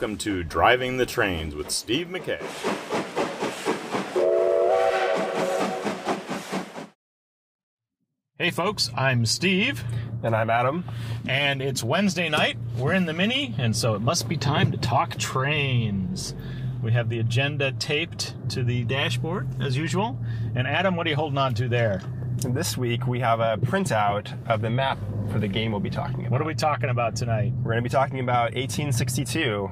welcome to Driving the Trains with Steve McKay. Hey folks, I'm Steve, And I'm Adam. and it's Wednesday night. We're in the mini, and so it must be time to talk trains. We have the agenda taped to the dashboard as usual. And Adam, what are you holding on to there? And this week we have a printout of the map for the game we'll be talking about. What are we talking about tonight? We're going to be talking about 1862.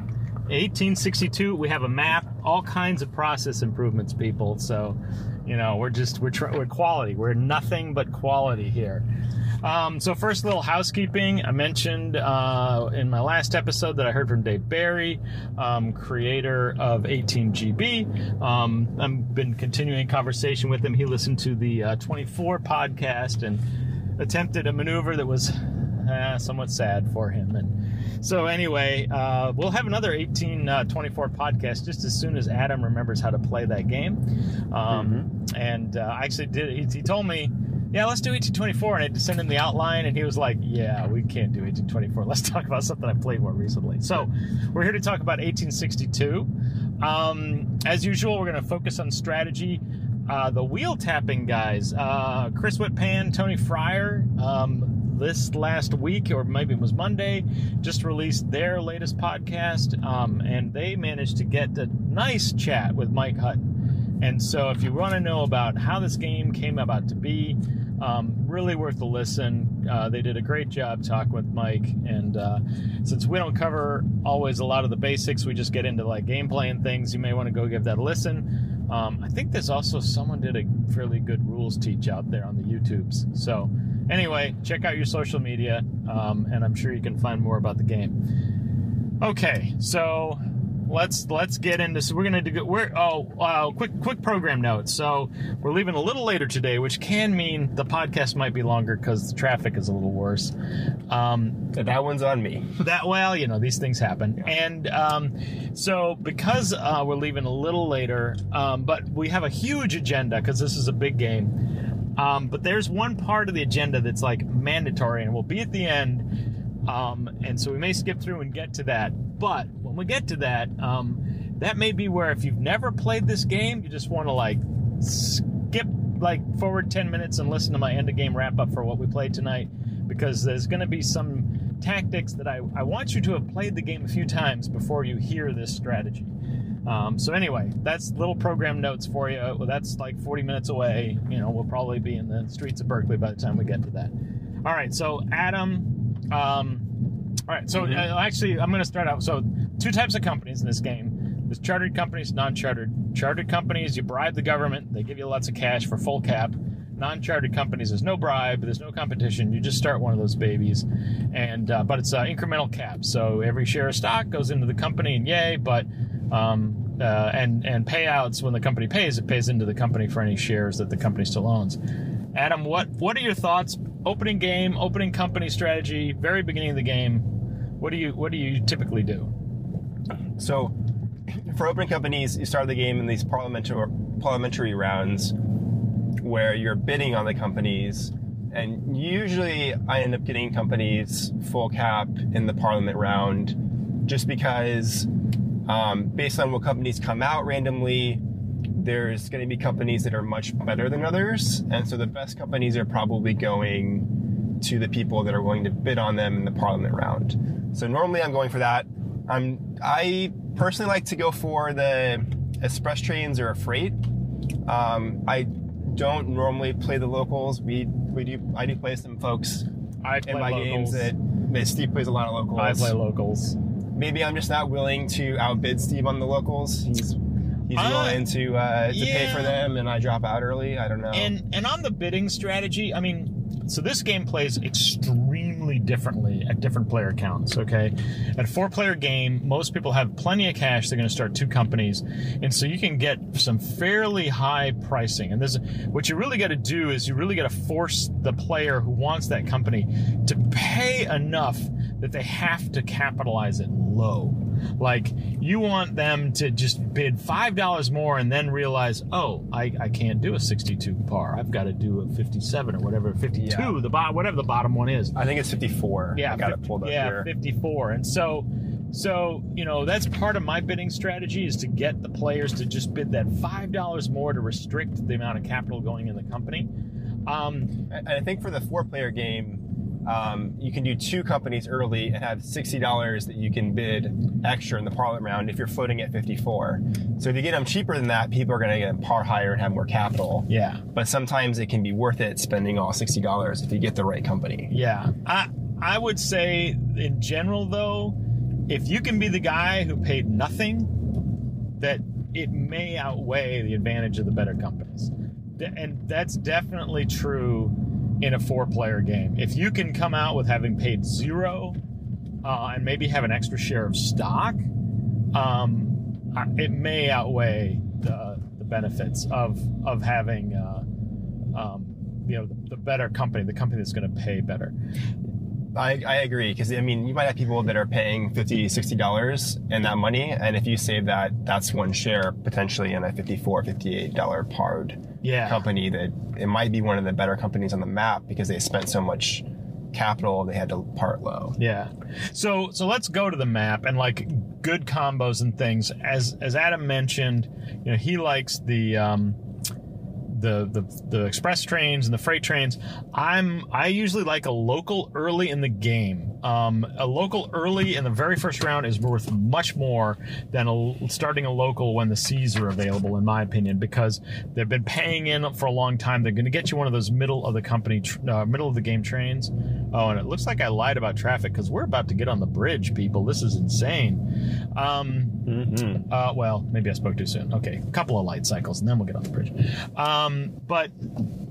1862. We have a map, all kinds of process improvements, people. So, you know, we're just we're tr- we're quality. We're nothing but quality here. Um, so first, little housekeeping. I mentioned uh, in my last episode that I heard from Dave Berry, um, creator of 18GB. Um, I've been continuing conversation with him. He listened to the uh, 24 podcast and attempted a maneuver that was uh, somewhat sad for him. And so, anyway, uh, we'll have another 1824 podcast just as soon as Adam remembers how to play that game. Um, And uh, I actually did. He, he told me, "Yeah, let's do 1824," and I had to send him the outline, and he was like, "Yeah, we can't do 1824. Let's talk about something I played more recently." So, we're here to talk about 1862. Um, as usual, we're going to focus on strategy. Uh, the wheel tapping guys, uh, Chris Whitpan, Tony Fryer, um, this last week, or maybe it was Monday, just released their latest podcast, um, and they managed to get a nice chat with Mike Hutton. And so, if you want to know about how this game came about to be, um, really worth the listen. Uh, they did a great job talking with Mike, and uh, since we don't cover always a lot of the basics, we just get into like gameplay and things. You may want to go give that a listen. Um, I think there's also someone did a fairly good rules teach out there on the YouTubes. So anyway, check out your social media, um, and I'm sure you can find more about the game. Okay, so let's let's get into. So we're gonna do. We're oh uh, quick quick program notes. So we're leaving a little later today, which can mean the podcast might be longer because the traffic is a little worse. Um, that one's on me. that well, you know, these things happen, and um, so because uh, we're leaving a little later, um, but we have a huge agenda because this is a big game. Um, but there's one part of the agenda that's like mandatory, and we'll be at the end. Um, and so we may skip through and get to that. But when we get to that, um, that may be where if you've never played this game, you just want to like skip like forward 10 minutes and listen to my end of game wrap up for what we played tonight because there's going to be some tactics that I, I want you to have played the game a few times before you hear this strategy. Um, so anyway, that's little program notes for you. Well, that's like 40 minutes away. You know, we'll probably be in the streets of Berkeley by the time we get to that. All right, so Adam. Um, all right, so uh, actually, I'm going to start out. So, two types of companies in this game: there's chartered companies, non-chartered. Chartered companies, you bribe the government; they give you lots of cash for full cap. Non-chartered companies, there's no bribe, there's no competition. You just start one of those babies, and uh, but it's uh, incremental cap. So every share of stock goes into the company, and yay! But um, uh, and and payouts when the company pays, it pays into the company for any shares that the company still owns. Adam, what what are your thoughts? Opening game, opening company strategy, very beginning of the game. What do you what do you typically do? So, for opening companies, you start the game in these parliamentary parliamentary rounds where you're bidding on the companies, and usually I end up getting companies full cap in the parliament round, just because um, based on what companies come out randomly, there's going to be companies that are much better than others, and so the best companies are probably going to the people that are willing to bid on them in the parliament round. So normally I'm going for that. I'm I personally like to go for the express trains or a freight. Um, I don't normally play the locals. We we do I do play some folks I play in my games locals. that, that Steve plays a lot of locals. I play locals. Maybe I'm just not willing to outbid Steve on the locals. He's he's Uh, willing to uh, to pay for them, and I drop out early. I don't know. And and on the bidding strategy, I mean, so this game plays extremely differently at different player counts. Okay, at a four-player game, most people have plenty of cash. They're going to start two companies, and so you can get some fairly high pricing. And this, what you really got to do is you really got to force the player who wants that company to pay enough that they have to capitalize it low. Like you want them to just bid five dollars more and then realize, oh, I, I can't do a sixty-two par. I've got to do a fifty-seven or whatever, fifty-two, Yeah. the bottom, whatever the bottom one is. I think it's 54. Yeah, I got 50 it pulled up yeah, here. 54. And so so you know that's part of my bidding strategy is to get the players to just bid that five dollars more to restrict the amount of capital going in the company. Um, And I think for the four-player game, um, you can do two companies early and have sixty dollars that you can bid extra in the Parliament round if you're floating at fifty-four. So if you get them cheaper than that, people are going to get par higher and have more capital. yeah, But sometimes it can be worth it spending all sixty dollars if you get the right company. Yeah, I I would say in general though, if you can be the guy who paid nothing, that it may outweigh the advantage of the better companies, and that's definitely true in a four-player game. If you can come out with having paid zero, uh, and maybe have an extra share of stock, um, it may outweigh the the benefits of of having. Uh, um, you know, the, the better company, the company that's going to pay better. I, I agree because I mean you might have people that are paying 50 60 dollars in that money and if you save that that's one share potentially in a 54 58 dollar parred Yeah. company that it might be one of the better companies on the map because they spent so much capital they had to part low Yeah. So so let's go to the map and like good combos and things. As as Adam mentioned, you know, he likes the um the, the the express trains and the freight trains. I'm I usually like a local early in the game. Um, a local early in the very first round is worth much more than a, starting a local when the C's are available, in my opinion, because they've been paying in for a long time. They're going to get you one of those middle of the company, uh, middle of the game trains. Oh, and it looks like I lied about traffic because we're about to get on the bridge, people. This is insane. Um, mm-hmm. uh, well, maybe I spoke too soon. Okay, a couple of light cycles, and then we'll get on the bridge. Um, but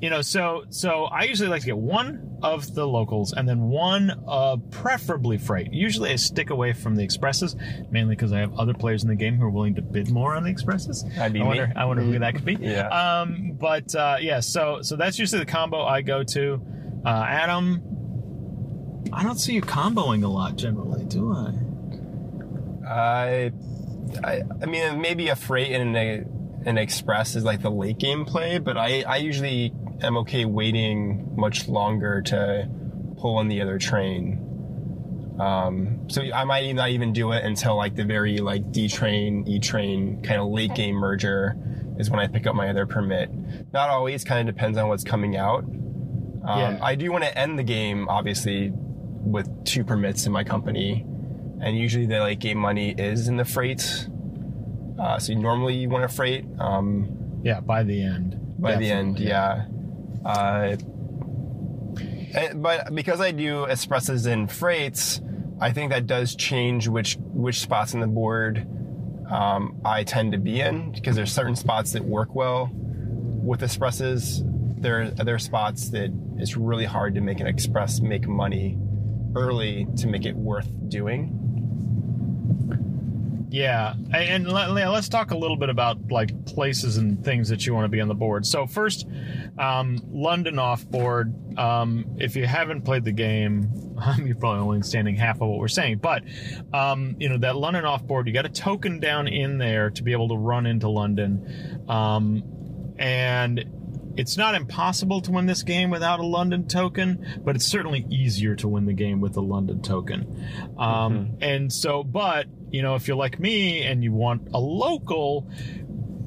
you know, so so I usually like to get one of the locals and then one, uh, preferably freight. Usually, I stick away from the expresses, mainly because I have other players in the game who are willing to bid more on the expresses. That'd be I me. wonder, I wonder who that could be. Yeah. Um, but uh, yeah, so so that's usually the combo I go to. Uh, Adam, I don't see you comboing a lot generally, do I? I, I I mean maybe a freight and a, an express is like the late game play but I, I usually am okay waiting much longer to pull in the other train um, so I might not even do it until like the very like D train E train kind of late game merger is when I pick up my other permit not always kind of depends on what's coming out um, Yeah. I do want to end the game obviously with two permits in my company and usually the late game money is in the freight. Uh, so normally you want a freight um, Yeah, by the end. by the end, yeah. Uh, and- but because I do expresses and freights, I think that does change which which spots on the board um, I tend to be in because there's certain spots that work well with expresses. There are other spots that it's really hard to make an express make money early to make it worth doing. Yeah, and let, us talk a little bit about like places and things that you want to be on the board. So first, um, London off board. Um, if you haven't played the game, you're probably only understanding half of what we're saying. But um, you know that London off board, you got a token down in there to be able to run into London, um, and it's not impossible to win this game without a London token, but it's certainly easier to win the game with a London token. Um, And so, but you know, if you're like me and you want a local,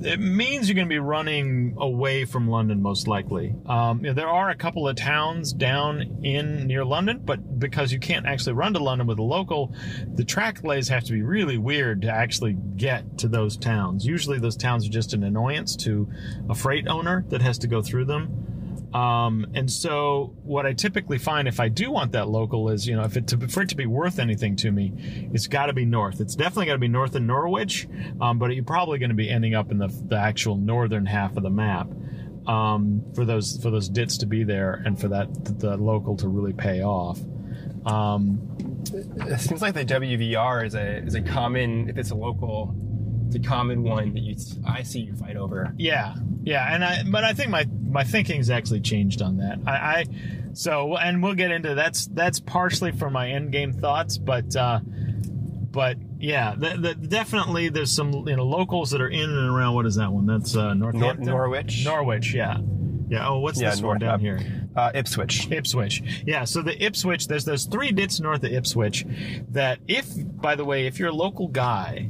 it means you're going to be running away from London most likely. Um, you know, there are a couple of towns down in near London, but because you can't actually run to London with a local, the track lays have to be really weird to actually get to those towns. Usually, those towns are just an annoyance to a freight owner that has to go through them. Um, and so what I typically find if I do want that local is, you know, if it to, for it to be worth anything to me, it's got to be north. It's definitely got to be north of Norwich, um, but you're probably going to be ending up in the, the actual northern half of the map um, for those for those dits to be there and for that the local to really pay off. Um, It seems like the WVR is a is a common if it's a local, it's a common one that you I see you fight over. Yeah, yeah, and I but I think my my thinking's actually changed on that. I, I so and we'll get into that's that's partially for my end game thoughts, but uh, but yeah, the, the, definitely there's some you know locals that are in and around. What is that one? That's uh, Nor- Norwich. Norwich, yeah. Yeah. Oh, what's Yeah, this one down up. here? Uh, Ipswich. Ipswich. Yeah, so the Ipswich, there's those three dits north of Ipswich that if, by the way, if you're a local guy,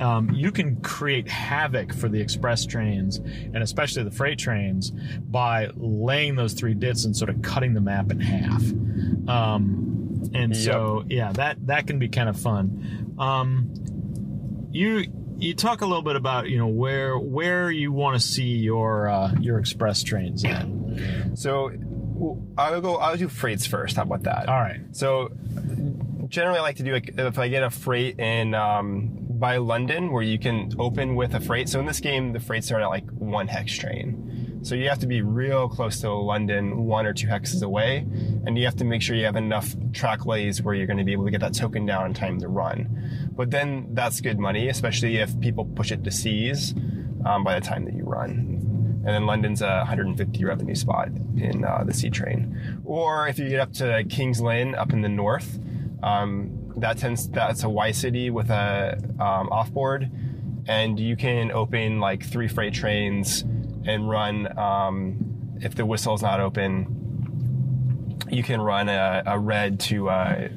um, you can create havoc for the express trains and especially the freight trains by laying those three dits and sort of cutting the map in half. Um, and so, yeah, that, that can be kind of fun. Um, you, you talk a little bit about, you know, where, where you want to see your, uh, your express trains at. So I'll go. I'll do freights first. How about that? All right. So generally, I like to do like if I get a freight in um, by London, where you can open with a freight. So in this game, the freights are at like one hex train. So you have to be real close to London, one or two hexes away, and you have to make sure you have enough track lays where you're going to be able to get that token down in time to run. But then that's good money, especially if people push it to C's um, by the time that you run. And then London's a 150 revenue spot in uh, the C train. Or if you get up to King's Lynn up in the north, um, that tends that's a Y city with a um, offboard, and you can open like three freight trains and run. Um, if the whistle's not open, you can run a, a red to a,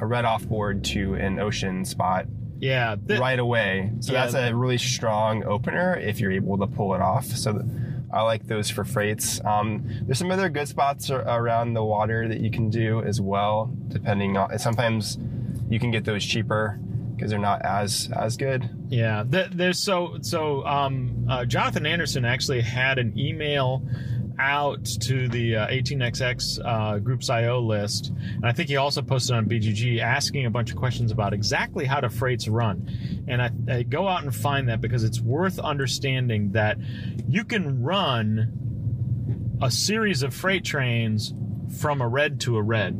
a red offboard to an ocean spot Yeah. right away. So Yeah. that's a really strong opener if you're able to pull it off. So th- I like those for freights. Um, there's some other good spots around the water that you can do as well, depending on. Sometimes you can get those cheaper because they're not as as good. Yeah, there's so so. Um, uh, Jonathan Anderson actually had an email out to the uh, 18xx uh, groups IO list, and I think he also posted on BGG asking a bunch of questions about exactly how do freights run. And I, I go out and find that because it's worth understanding that you can run a series of freight trains from a red to a red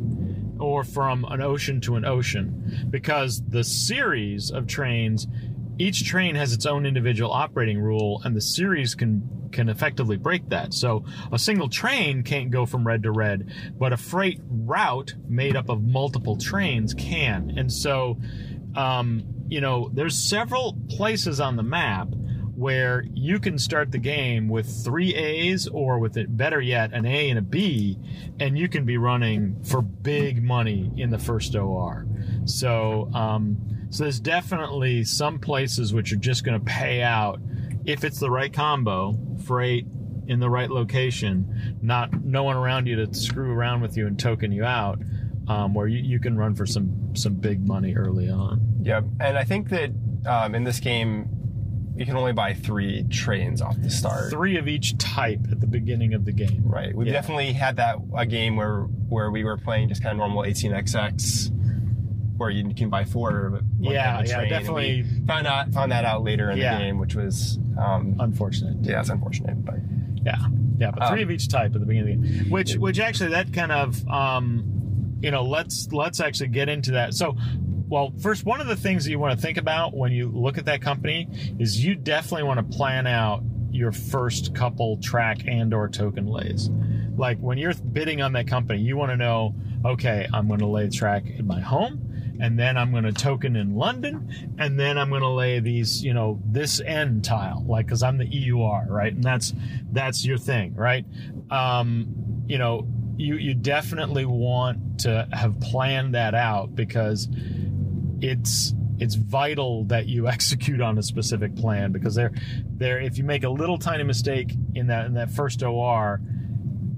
or from an ocean to an ocean. Because the series of trains each train has its own individual operating rule and the series can can effectively break that. So a single train can't go from red to red but a freight route made up of multiple trains can. And so um, you know there's several places on the map where you can start the game with three A's or with it better yet an A and a B and you can be running for big money in the first OR. So um, so there's definitely some places which are just going to pay out if it's the right combo, freight in the right location, not no one around you to screw around with you and token you out, um, where you, you can run for some some big money early on. Yep. And I think that um, in this game, you can only buy three trains off the start. Three of each type at the beginning of the game. Right. We've Yeah. definitely had that a game where where we were playing just kind of normal 18xx, where you can buy four. Yeah, kind of yeah, definitely. we Found out found that out later in Yeah. the game, which was um, Unfortunate. yeah, it's unfortunate, but Yeah, yeah, but three Um, of each type at the beginning of the game. Which, which actually, that kind of, um, you know, let's let's actually get into that. So, well, first, one of the things that you want to think about when you look at that company is you definitely want to plan out your first couple track and or token lays. Like when you're bidding on that company, you want to know, okay, I'm going to lay track in my home. And then I'm going to token in London, and then I'm going to lay these, you know, this end tile, like because I'm the EUR, right? And that's that's your thing, right? Um, you know, you you definitely want to have planned that out because it's it's vital that you execute on a specific plan because there there if you make a little tiny mistake in that in that first OR,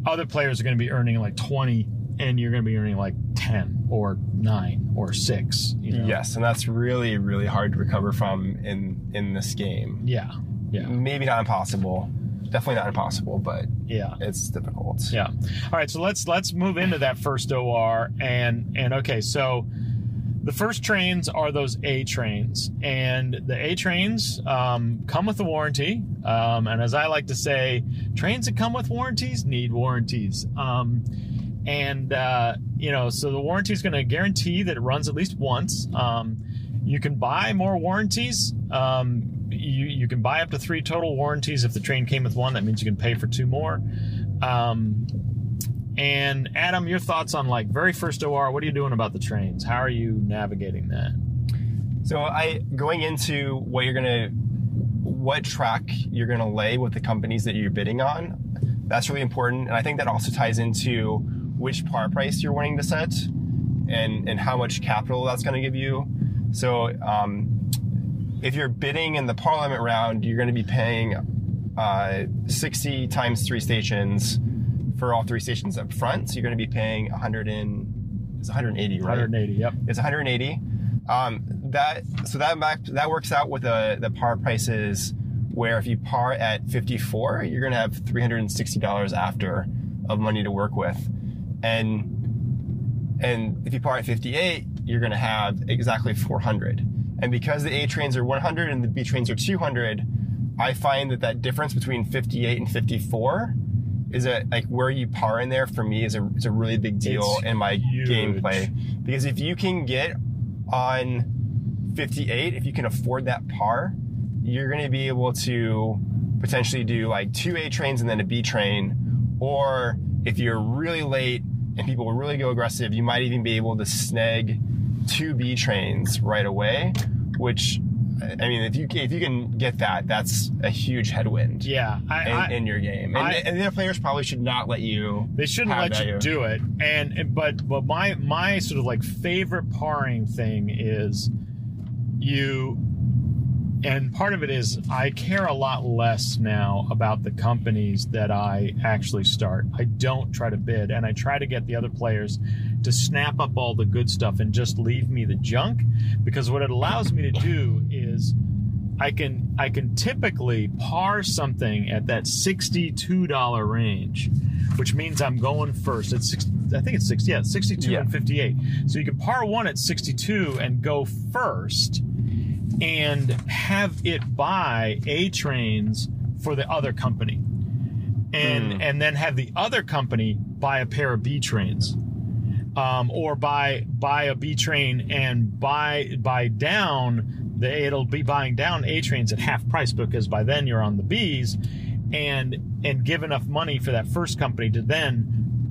other players are going to be earning like 20 and you're going to be earning like 10 or 9 or 6, you know. yes, and that's really really hard to recover from in in this game. Yeah. Yeah. Maybe not impossible, definitely not impossible, but Yeah. it's difficult. Yeah. All right, so let's let's move into that first OR and and okay, so the first trains are those A trains, and the A trains um, come with a warranty. Um, and as I like to say, trains that come with warranties need warranties. Um, and uh, you know, so the warranty is going to guarantee that it runs at least once. Um, you can buy more warranties. Um, you you can buy up to three total warranties. If the train came with one, that means you can pay for two more. Um, and Adam, your thoughts on like very first OR? What are you doing about the trains? How are you navigating that? So I going into what you're gonna what track you're gonna lay with the companies that you're bidding on. That's really important, and I think that also ties into which par price you're wanting to set, and and how much capital that's to give you. So, um, if you're bidding in the Parliament round, you're to be paying uh, 60 times three stations for all three stations up front. So you're going to be paying 100 and it's 180, right? 180. Yep. It's 180. Um, that so that that works out with the the par prices where if you par at 54, you're going to have $360 after of money to work with, and and if you par at 58, you're going to have exactly 400. And because the A trains are 100 and the B trains are 200, I find that that difference between 58 and 54 is a like where you par in there for me is a is a really big deal It's in my huge. gameplay because if you can get on 58 if you can afford that par you're going to be able to potentially do like two A trains and then a B train or if you're really late and people really go aggressive you might even be able to snag two B trains right away which I mean if you if you can get that that's a huge headwind Yeah. I, in, I, in your game. And, I- and the other players probably should not let you. They shouldn't let you- do it. And and- but but my my sort of like favorite parring thing is you and part of it is I care a lot less now about the companies that I actually start. I don't try to bid and I try to get the other players to snap up all the good stuff and just leave me the junk because what it allows me to do is I can I can typically par something at that sixty-two dollar range, which means I'm going first. It's 60, I think it's sixty, yeah, sixty-two Yeah. and fifty-eight. So you can par one at sixty-two and go first, and have it buy A trains for the other company, and Hmm. and then have the other company buy a pair of B trains um, or buy buy a B train and buy buy down the it'll be buying down A trains at half price because by then you're on the Bs and and give enough money for that first company to then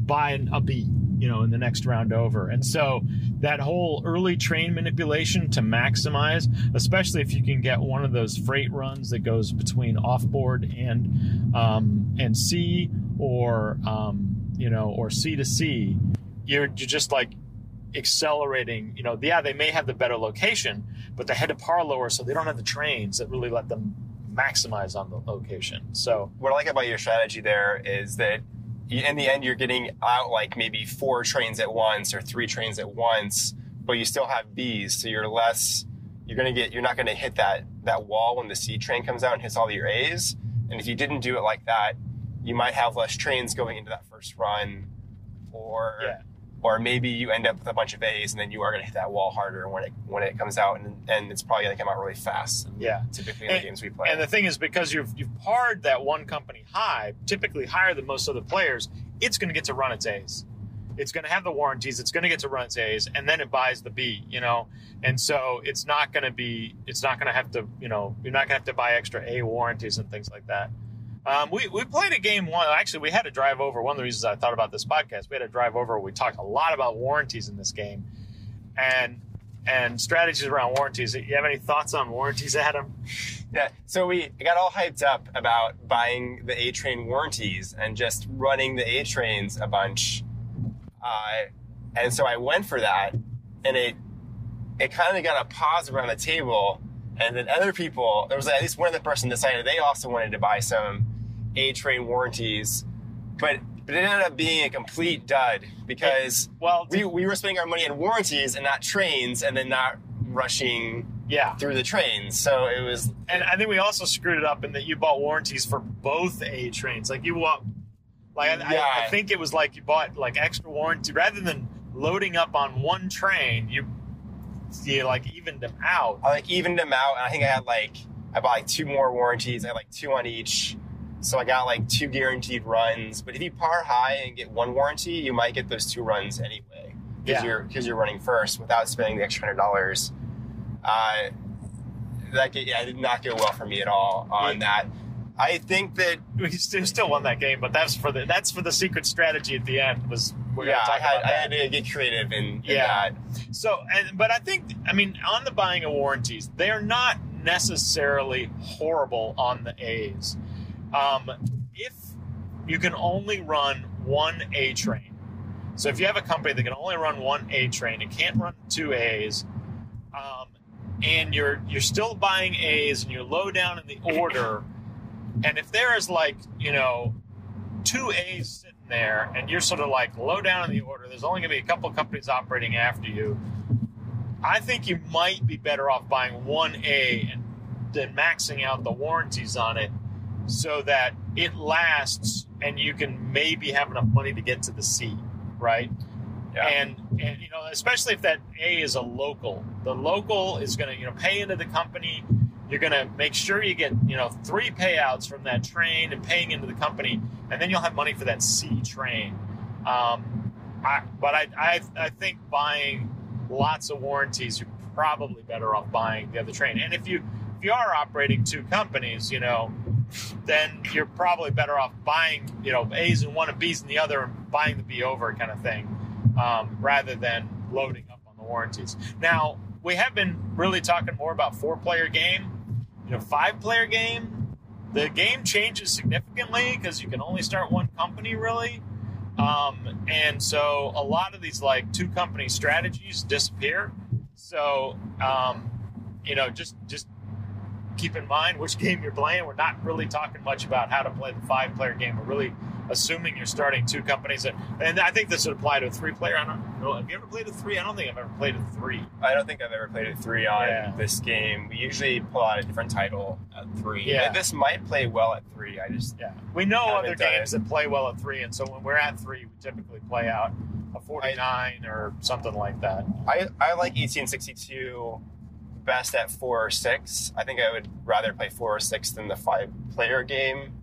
buy a B you know in the next round over. And so that whole early train manipulation to maximize especially if you can get one of those freight runs that goes between offboard and um, and C or um, you know or C to C you're, you're just like accelerating you know yeah they may have the better location but they had to par lower so they don't have the trains that really let them maximize on the location so What I like about your strategy there is that in the end you're getting out like maybe four trains at once or three trains at once, but you still have Bs, so you're less. You're gonna get. You're not gonna hit that that wall when the C train comes out and hits all your A's. And if you didn't do it like that, you might have less trains going into that first run, or Yeah. Or maybe you end up with a bunch of A's and then you are gonna hit that wall harder when it when it comes out, and and it's probably gonna come out really fast. yeah Typically in the games we play. And the thing is, because you've you've parred that one company high, typically higher than most other players, it's going to get to run its A's. It's going to have the warranties. It's going to get to run its A's, and then it buys the B. You know, and so it's not going to be. It's not going to have to. You know, you're not going to have to buy extra A warranties and things like that. Um, we, we played a game one. Actually, we had to drive over. One of the reasons I thought about this podcast, we had to drive over. We talked a lot about warranties in this game, and and strategies around warranties. You have any thoughts on warranties, Adam? Yeah, so we got all hyped up about buying the A train warranties and just running the A trains a bunch. Uh, and so I went for that, and it it kind of got a pause around the table. And then other people, there was at least one other person decided they also wanted to buy some A train warranties, but but it ended up being a complete dud because Well, we, we were spending our money on warranties and not trains, and then not rushing yeah. through the trains. So it was And I think we also screwed it up in that you bought warranties for both A trains. Like you bought, like I, I, I think it was like you bought like extra warranty rather than loading up on one train. You, you like evened them out. I like evened them out, and I think I had like I bought like two more warranties. I had like two on each, so I got like two guaranteed runs. But if you par high and get one warranty, you might get those two runs anyway because Yeah. you're because you're running first without spending the extra hundred dollars. Uh, that get, yeah, did not go well for me at all on that. I think that We still, still won that game, but that's for the that's for the secret strategy at the end. Was we're yeah, I had I had to get creative in, in Yeah. that. So, and, but I think, I mean, on the buying of warranties, they're not necessarily horrible on the A's. Um, if you can only run one A train. So if you have a company that can only run one A train, it can't run two A's, um, and you're you're still buying A's and you're low down in the order, and if there is like you know two A's sitting there and you're sort of like low down in the order, there's only going to be a couple companies operating after you. I think you might be better off buying one A and then maxing out the warranties on it so that it lasts and you can maybe have enough money to get to the C, right? Yeah. And and you know, especially if that A is a local, the local is going to you know pay into the company. You're going to make sure you get you know three payouts from that train and paying into the company, and then you'll have money for that C train. Um, I, but I, I I think buying lots of warranties, you're probably better off buying the other train. And if you if you are operating two companies, you know, then you're probably better off buying, you know, A's in one and B's in the other and buying the B over kind of thing, um, rather than loading up on the warranties. Now, we have been really talking more about four player game. You know, five player game, the game changes significantly because you can only start one company really. Um, and so a lot of these like two company strategies disappear. So, um, you know, just, just keep in mind which game you're playing. We're not really talking much about how to play the five player game. We're really assuming you're starting two companies. And I think this would apply to a three player. I don't know. Have you ever played a three? I don't think I've ever played a three. I don't think I've ever played a three on Yeah. this game. We usually pull out a different title at three. Yeah. This might play well at three. I just Yeah. We know other games it. that play well at three. And so when we're at three, we typically play out a 49 or something like that. I, I like ET and 62 best at four or six. I think I would rather play four or six than the five player game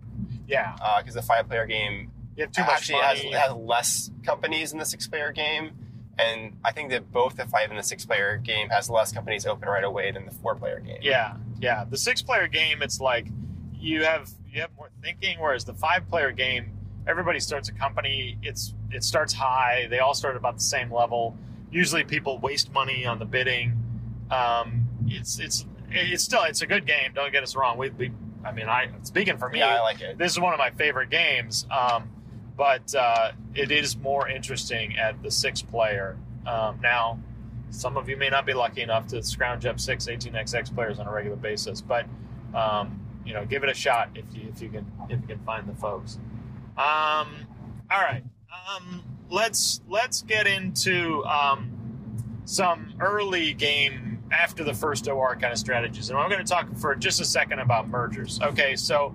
Yeah. because the five player game You have too much actually has, has less companies in the six player game. And I think that both the five and the six player game has less companies open right away than the four player game. Yeah, yeah. The six player game, it's like you have you have more thinking, whereas the five player game, everybody starts a company. It's it starts high. They all start about the same level. Usually, people waste money on the bidding. Um, it's it's it's still it's a good game. Don't get us wrong. We, we I mean, I speaking for me, Yeah, I like it. this is one of my favorite games. Um, but uh, it is more interesting at the six player. Um, now, some of you may not be lucky enough to scrounge up six 18xx players on a regular basis, but um, you know, give it a shot if you if you can if you can find the folks. Um, all right, um, let's let's get into um, some early game after the first OR kind of strategies, and I'm going to talk for just a second about mergers. Okay, so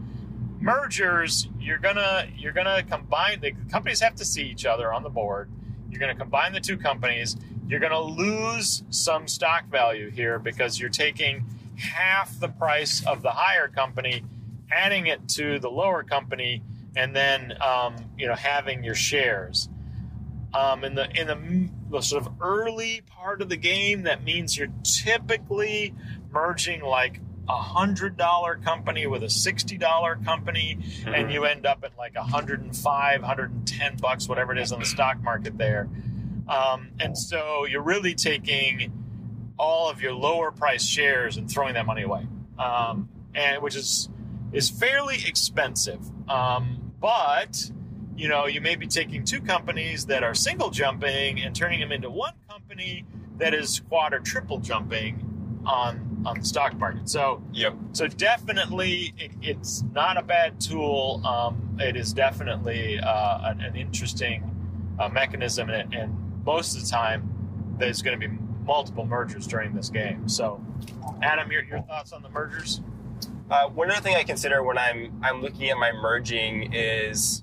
mergers you're gonna you're gonna combine the companies have to see each other on the board. You're gonna combine the two companies. You're gonna lose some stock value here because you're taking half the price of the higher company adding it to the lower company and then um, you know having your shares. Um, in the in the, the sort of early part of the game that means you're typically merging like a hundred dollar company with a sixty dollar company and you end up at like 105 110 bucks whatever it is on the stock market there. Um, and so you're really taking all of your lower price shares and throwing that money away. Um, and which is is fairly expensive. Um, but you know you may be taking two companies that are single jumping and turning them into one company that is quad or triple jumping on on the stock market so Yep. so definitely, it, it's not a bad tool. Um, it is definitely uh, an, an interesting uh, mechanism, and, and most of the time, there's going to be multiple mergers during this game. So, Adam, your, your thoughts on the mergers? Uh, one other thing I consider when I'm I'm looking at my merging is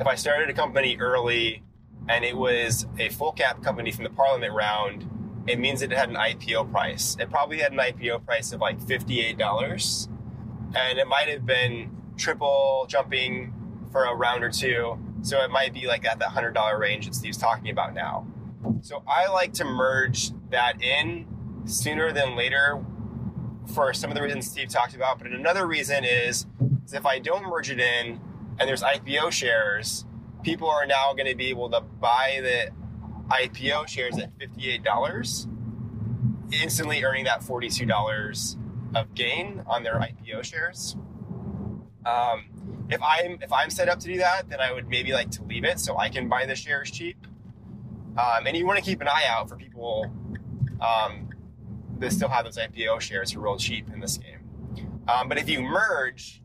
if I started a company early and it was a full cap company from the Parliament round, it means that it had an IPO price. It probably had an IPO price of like fifty eight dollars, and it might have been triple jumping for a round or two. So it might be like at that hundred dollar range that Steve's talking about now. So I like to merge that in sooner than later for some of the reasons Steve talked about. But another reason is, is if I don't merge it in and there's IPO shares, people are now going to be able to buy the IPO shares at $58, instantly earning that $42 of gain on their IPO shares. Um, if I'm if I'm set up to do that, then I would maybe like to leave it so I can buy the shares cheap. Um, and you want to keep an eye out for people um, that still have those IPO shares for real cheap in this game. Um, but if you merge,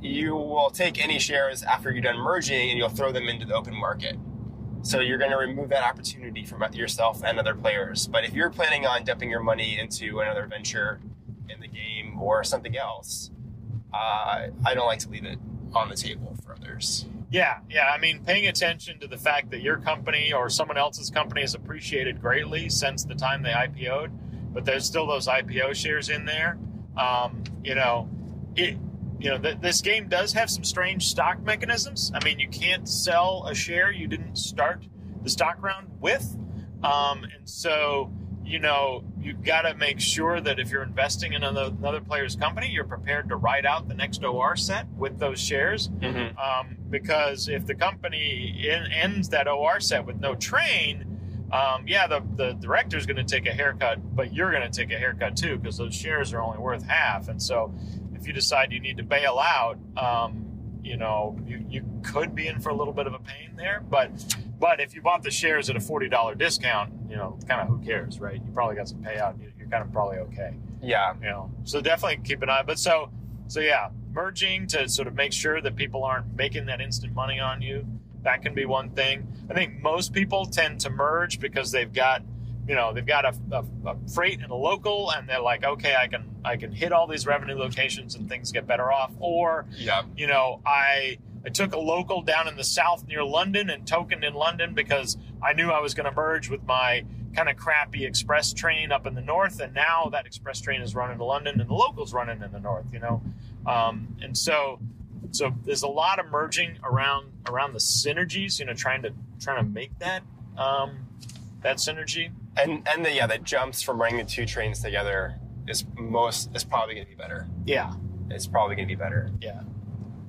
you will take any shares after you're done merging and you'll throw them into the open market. So you're going to remove that opportunity from yourself and other players. But if you're planning on dumping your money into another venture in the game or something else, uh, I don't like to leave it on the table for others. Yeah, yeah. I mean, paying attention to the fact that your company or someone else's company has appreciated greatly since the time they IPO'd, but there's still those IPO shares in there. Um, you know, it. You know, th- this game does have some strange stock mechanisms. I mean, you can't sell a share you didn't start the stock round with, um, and so you know you've got to make sure that if you're investing in another, another player's company, you're prepared to ride out the next OR set with those shares. Mm-hmm. Um, because if the company in, ends that OR set with no train, um, yeah, the, the director's going to take a haircut, but you're going to take a haircut too because those shares are only worth half. And so if you decide you need to bail out, um, you know, you, you could be in for a little bit of a pain there. But but if you bought the shares at a forty dollar discount, you know, kind of who cares, right? You probably got some payout. You- You're kind of probably okay Yeah. you know so definitely keep an eye but so so yeah merging to sort of make sure that people aren't making that instant money on you that can be one thing i think most people tend to merge because they've got you know they've got a, a, a freight and a local and they're like okay i can i can hit all these revenue locations and things get better off or Yeah. you know, I I took a local down in the south near London and tokened in London because I knew I was going to merge with my kind of crappy express train up in the north, and now that express train is running to London and the locals running in the north, you know, um, and so so there's a lot of merging around around the synergies, you know, trying to trying to make that um, that synergy. And and the yeah, the jumps from running the two trains together is most is probably going to be better. Yeah, It's probably going to be better. yeah,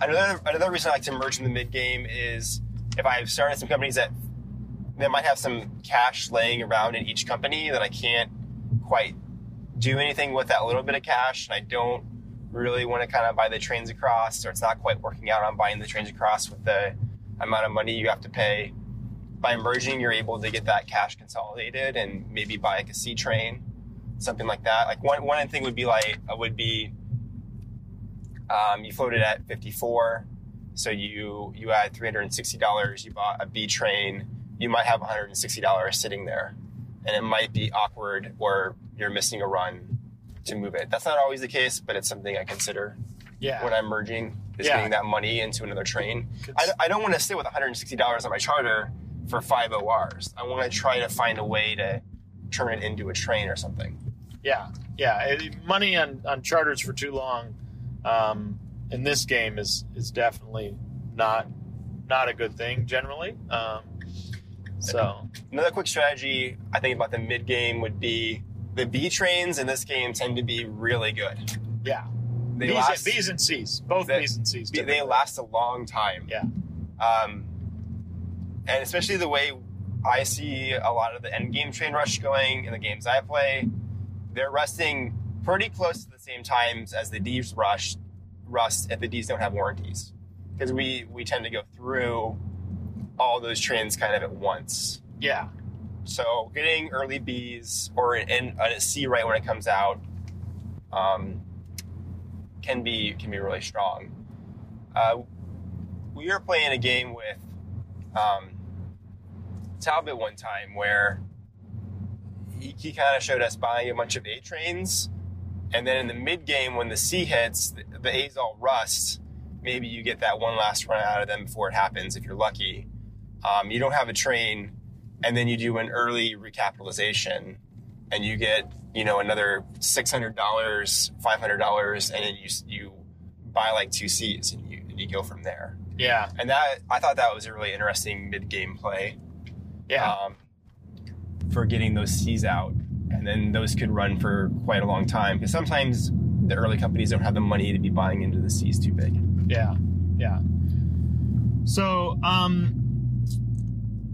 Another another reason I like to merge in the mid game is if I've started some companies that that might have some cash laying around in each company that I can't quite do anything with that little bit of cash, and I don't really want to kind of buy the trains across, or it's not quite working out on buying the trains across with the amount of money you have to pay. By merging, you're able to get that cash consolidated and maybe buy like a C train, something like that. Like one one thing would be like would be um, you floated at 54 so you you had $360 you bought a b train you might have $160 sitting there and it might be awkward or you're missing a run to move it that's not always the case but it's something i consider yeah. when i'm merging is Yeah. getting that money into another train I, I don't want to sit with $160 on my charter for five ors i want to try to find a way to turn it into a train or something Yeah, yeah. Money on, on charters for too long um, in this game is is definitely not not a good thing generally. Um, so Another quick strategy I think about the mid game would be the B trains in this game tend to be really good. yeah, They B's, last, B's and C's, both They- B's and C's. they last a long time. Yeah, Um, and especially the way I see a lot of the end game train rush going in the games I play, they're rusting pretty close to the same times as the D's rush rust if the D's don't have warranties. Because we, we tend to go through all those trains kind of at once. yeah, So getting early Bs or in a C right when it comes out um, can be can be really strong. Uh, we are playing a game with um, Talbot one time where he, he kind of showed us buying a bunch of A trains, and then in the mid game when the C hits, the, the A's all rust. Maybe you get that one last run out of them before it happens if you're lucky. Um, you don't have a train, and then you do an early recapitalization, and you get you know another six hundred dollars, five hundred dollars, and then you you buy like two C's, and you and you go from there. yeah, And that I thought that was a really interesting mid game play yeah, um, for getting those C's out, and then those could run for quite a long time because sometimes the early companies don't have the money to be buying into the C's too big. yeah, yeah. So, um,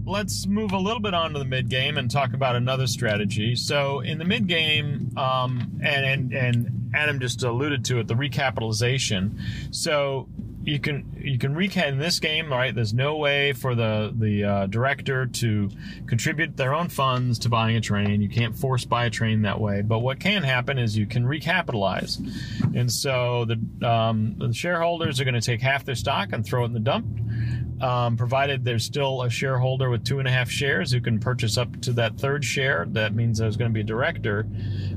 let's move a little bit on to the mid game and talk about another strategy. So, in the mid game, um, and, and and Adam just alluded to it, the recapitalization. So, you can you can recap in this game, right? There's no way for the the uh, director to contribute their own funds to buying a train. You can't force buy a train that way. But what can happen is you can recapitalize, and so the um, the shareholders are going to take half their stock and throw it in the dump. Um, provided there's still a shareholder with two and a half shares who can purchase up to that third share. That means there's going to be a director,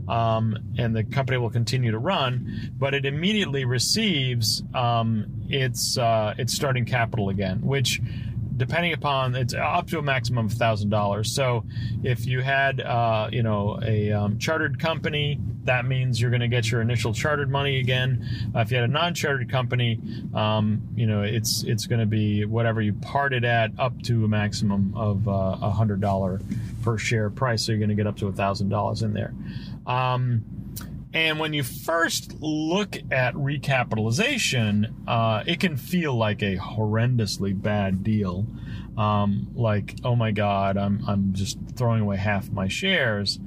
um, and the company will continue to run. But it immediately receives um, its uh, its starting capital again, which depending upon it's up to a maximum of thousand dollars. So if you had uh, you know a um, chartered company, that means you're going to get your initial chartered money again. Uh, if you had a non-chartered company, um, you know it's it's going to be whatever you parted at up to a maximum of uh, a uh, hundred dollar per share price. So you're going to get up to a thousand dollars in there. Um, and when you first look at recapitalization, uh, it can feel like a horrendously bad deal. Um, like, oh my God, I'm, I'm just throwing away half my shares.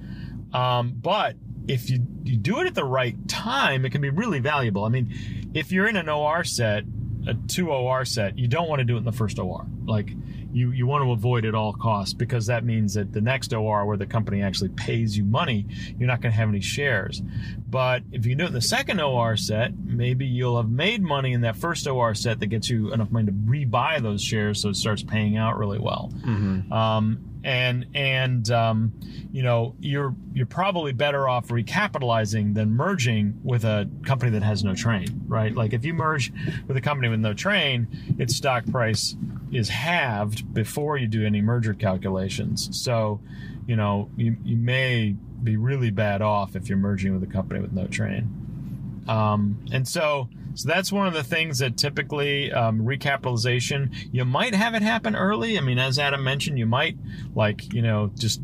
Um, but if you, you do it at the right time, it can be really valuable. I mean, if you're in an OR set, a two OR set, you don't want to do it in the first OR. Like, you, you want to avoid at all costs because that means that the next OR where the company actually pays you money, you're not going to have any shares. But if you do it in the second OR set, maybe you'll have made money in that first OR set that gets you enough money to rebuy those shares so it starts paying out really well. Mm-hmm. Um, and and um, you know you're you're probably better off recapitalizing than merging with a company that has no train, right? Like if you merge with a company with no train, its stock price is halved before you do any merger calculations. So, you know, you you may be really bad off if you're merging with a company with no train. Um, and so so that's one of the things that typically um, recapitalization, you might have it happen early. I mean, as Adam mentioned, you might like, you know, just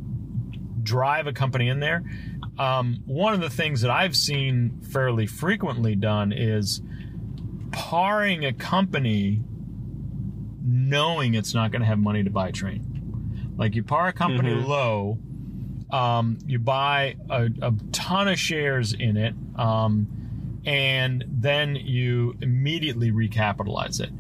drive a company in there. Um, one of the things that I've seen fairly frequently done is parring a company knowing it's not going to have money to buy a train. Like you par a company mm-hmm. low, um, you buy a, a, ton of shares in it. Um, and then you immediately recapitalize it.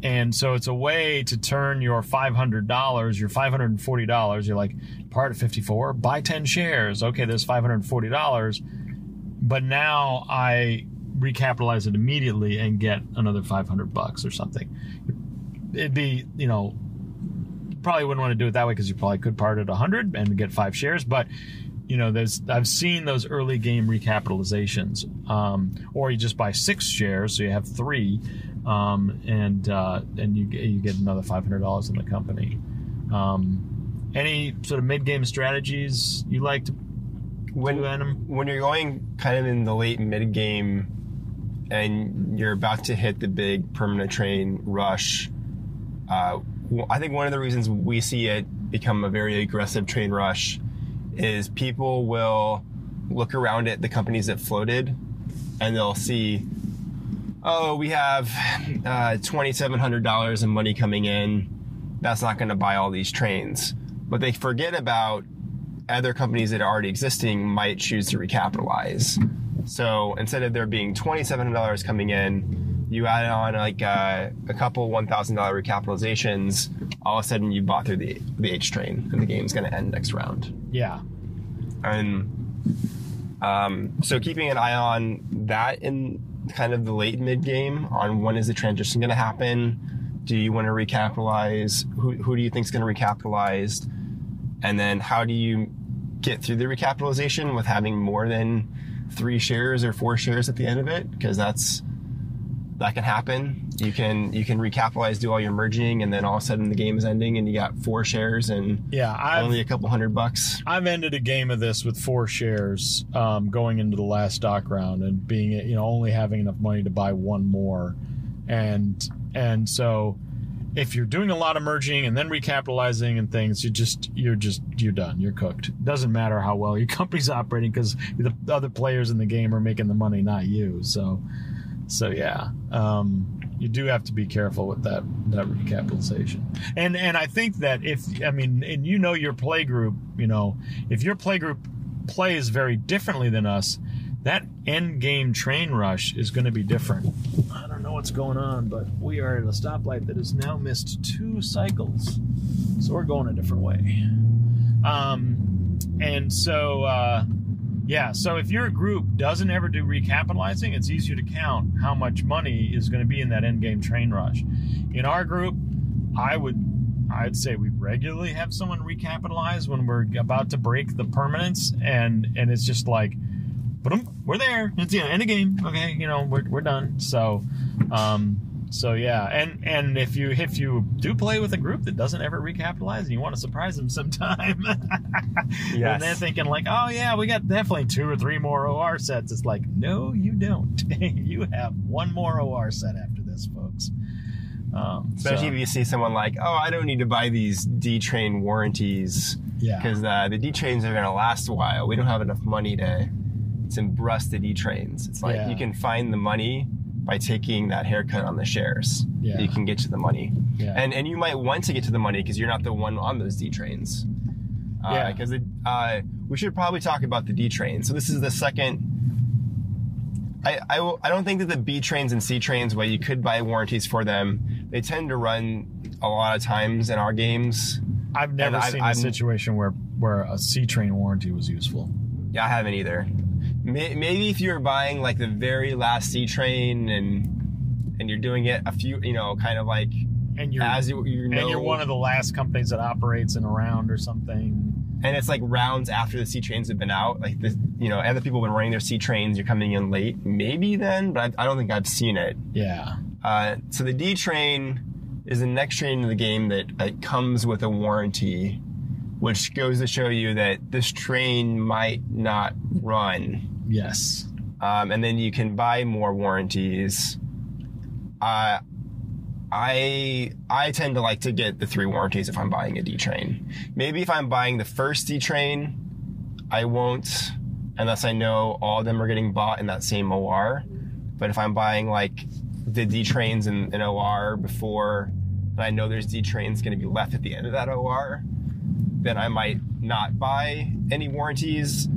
And so it's a way to turn your $500, your $540, you're like, part of 54, buy 10 shares. Okay, there's $540. But now I recapitalize it immediately and get another 500 bucks or something. It'd be, you know, probably wouldn't want to do it that way because you probably could part at 100 and get five shares. But you know, there's I've seen those early game recapitalizations, um, or you just buy six shares, so you have three, um, and uh, and you you get another five hundred dollars in the company. Um, any sort of mid game strategies you like to when when you're going kind of in the late mid game, and you're about to hit the big permanent train rush. Uh, I think one of the reasons we see it become a very aggressive train rush is people will look around at the companies that floated and they'll see, oh, we have uh, $2,700 in money coming in. That's not going to buy all these trains. But they forget about other companies that are already existing might choose to recapitalize. So instead of there being $2,700 coming in, you add on like uh, a couple $1,000 recapitalizations, all of a sudden you bought through the, the H train and the game's going to end next round. Yeah. And um, so keeping an eye on that in kind of the late mid game on when is the transition going to happen? Do you want to recapitalize? Who, who do you think is going to recapitalize? And then how do you get through the recapitalization with having more than three shares or four shares at the end of it? Because that's that can happen. You can you can recapitalize, do all your merging, and then all of a sudden the game is ending, and you got four shares and yeah, I've, only a couple hundred bucks. I've ended a game of this with four shares um, going into the last stock round, and being you know only having enough money to buy one more, and and so if you're doing a lot of merging and then recapitalizing and things, you just you're just you're done. You're cooked. It Doesn't matter how well your company's operating because the other players in the game are making the money, not you. So so yeah, um, you do have to be careful with that that recapitalization. And and I think that if I mean, and you know your play group, you know, if your play group plays very differently than us, that end game train rush is going to be different. I don't know what's going on, but we are at a stoplight that has now missed two cycles, so we're going a different way. Um, and so, uh, yeah, so if your group doesn't ever do recapitalizing, it's easier to count how much money is going to be in that end game train rush. In our group, I would I'd say we regularly have someone recapitalize when we're about to break the permanents, and and it's just like, but we're there. It's know, end of game. Okay, you know we're we're done. So, um, so yeah, and and if you if you do play with a group that doesn't ever recapitalize and you want to surprise them sometime, Yes. and they're thinking like, oh yeah, we got definitely two or three more OR sets. It's like, no, you don't. you have one more OR set after this, folks. Um, Especially so, if you see someone like, oh, I don't need to buy these D train warranties yeah, because uh, the D trains are going to last a while. We don't have enough money to to rust the D trains. It's like Yeah. you can find the money by taking that haircut on the shares. Yeah. You can get to the money, yeah. and and you might want to get to the money because you're not the one on those D trains. Uh, Yeah. Because uh, we should probably talk about the D train. So this is the second. I, I, will- I don't think that the B trains and C trains, where you could buy warranties for them, they tend to run a lot of times in our games. I've never and I've- seen I'm- a situation where where a C train warranty was useful. Yeah, I haven't either. May- Maybe if you're buying like the very last C train and and you're doing it a few, you know, kind of like And you're as you, you know, and you're one of the last companies that operates in a round or something. and it's like rounds after the C trains have been out, like the you know, other people have been running their C trains. You're coming in late, maybe then, but I, I don't think I've seen it. Yeah, Uh, so the D train is the next train in the game that, that comes with a warranty, which goes to show you that this train might not run. yes, Um, and then you can buy more warranties. Uh, I I tend to like to get the three warranties if I'm buying a D train. Maybe if I'm buying the first D train, I won't unless I know all of them are getting bought in that same OR. But if I'm buying like the D trains in, in OR before, and I know there's D trains going to be left at the end of that OR, then I might not buy any warranties.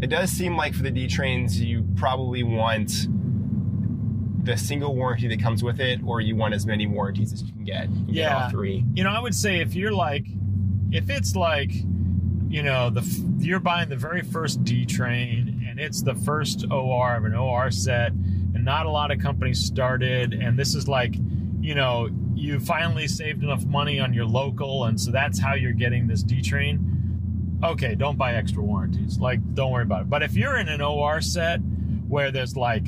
It does seem like for the D trains, you probably want the single warranty that comes with it, or you want as many warranties as you can get. You can get Yeah. all three. you know, I would say if you're like, if it's like, you know, the you're buying the very first D train and it's the first OR of an OR set, and not a lot of companies started, and this is like, you know, you finally saved enough money on your local, and so that's how you're getting this D train. Okay, don't buy extra warranties. Like, don't worry about it. But if you're in an OR set where there's like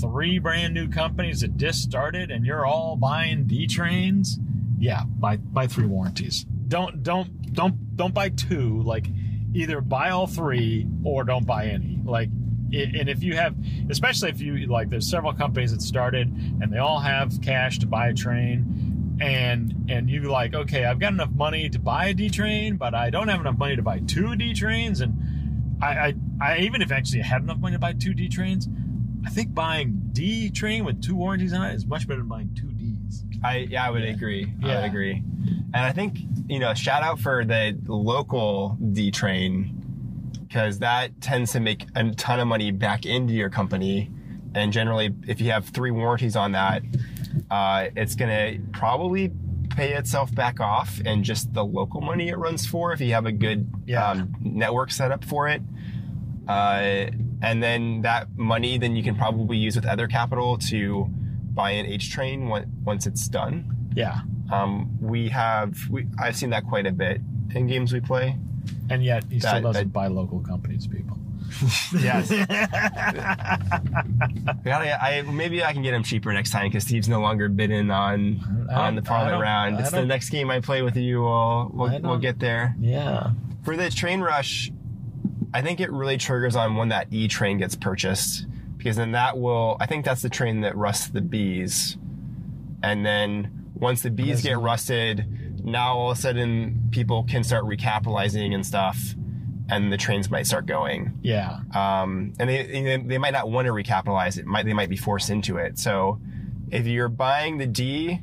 three brand new companies that just started and you're all buying D trains, yeah, buy buy three warranties. Don't don't don't don't buy two. Like either buy all three or don't buy any. Like and if you have especially if you like there's several companies that started and they all have cash to buy a train and and you like okay I've got enough money to buy a D train but I don't have enough money to buy two D trains and I, I I even if actually I had enough money to buy two D trains I think buying D train with two warranties on it is much better than buying two Ds. I yeah, I would Yeah. agree. I would agree. And I think you know, shout out for the local D train because that tends to make a ton of money back into your company. And generally, if you have three warranties on that, uh, it's gonna probably pay itself back off and just the local money it runs for if you have a good Yeah. um, network set up for it. Uh, and then that money, then you can probably use with other capital to buy an H train once it's done. Yeah, Um, we have, we, I've seen that quite a bit in games we play. And yet he still That- doesn't that- buy local companies, people. Yes. yeah, I, maybe I can get him cheaper next time because Steve's no longer bidding on on the Parliament round. It's the next game I play with you. We'll we'll, we'll get there. Yeah, For the train rush, I think it really triggers on when that E train gets purchased because then that will. I think that's the train that rusts the bees, and then once the bees get rusted, now all of a sudden people can start recapitalizing and stuff, and the trains might start going. yeah, Um, and they they might not want to recapitalize it. Might they might be forced into it. So if you're buying the D,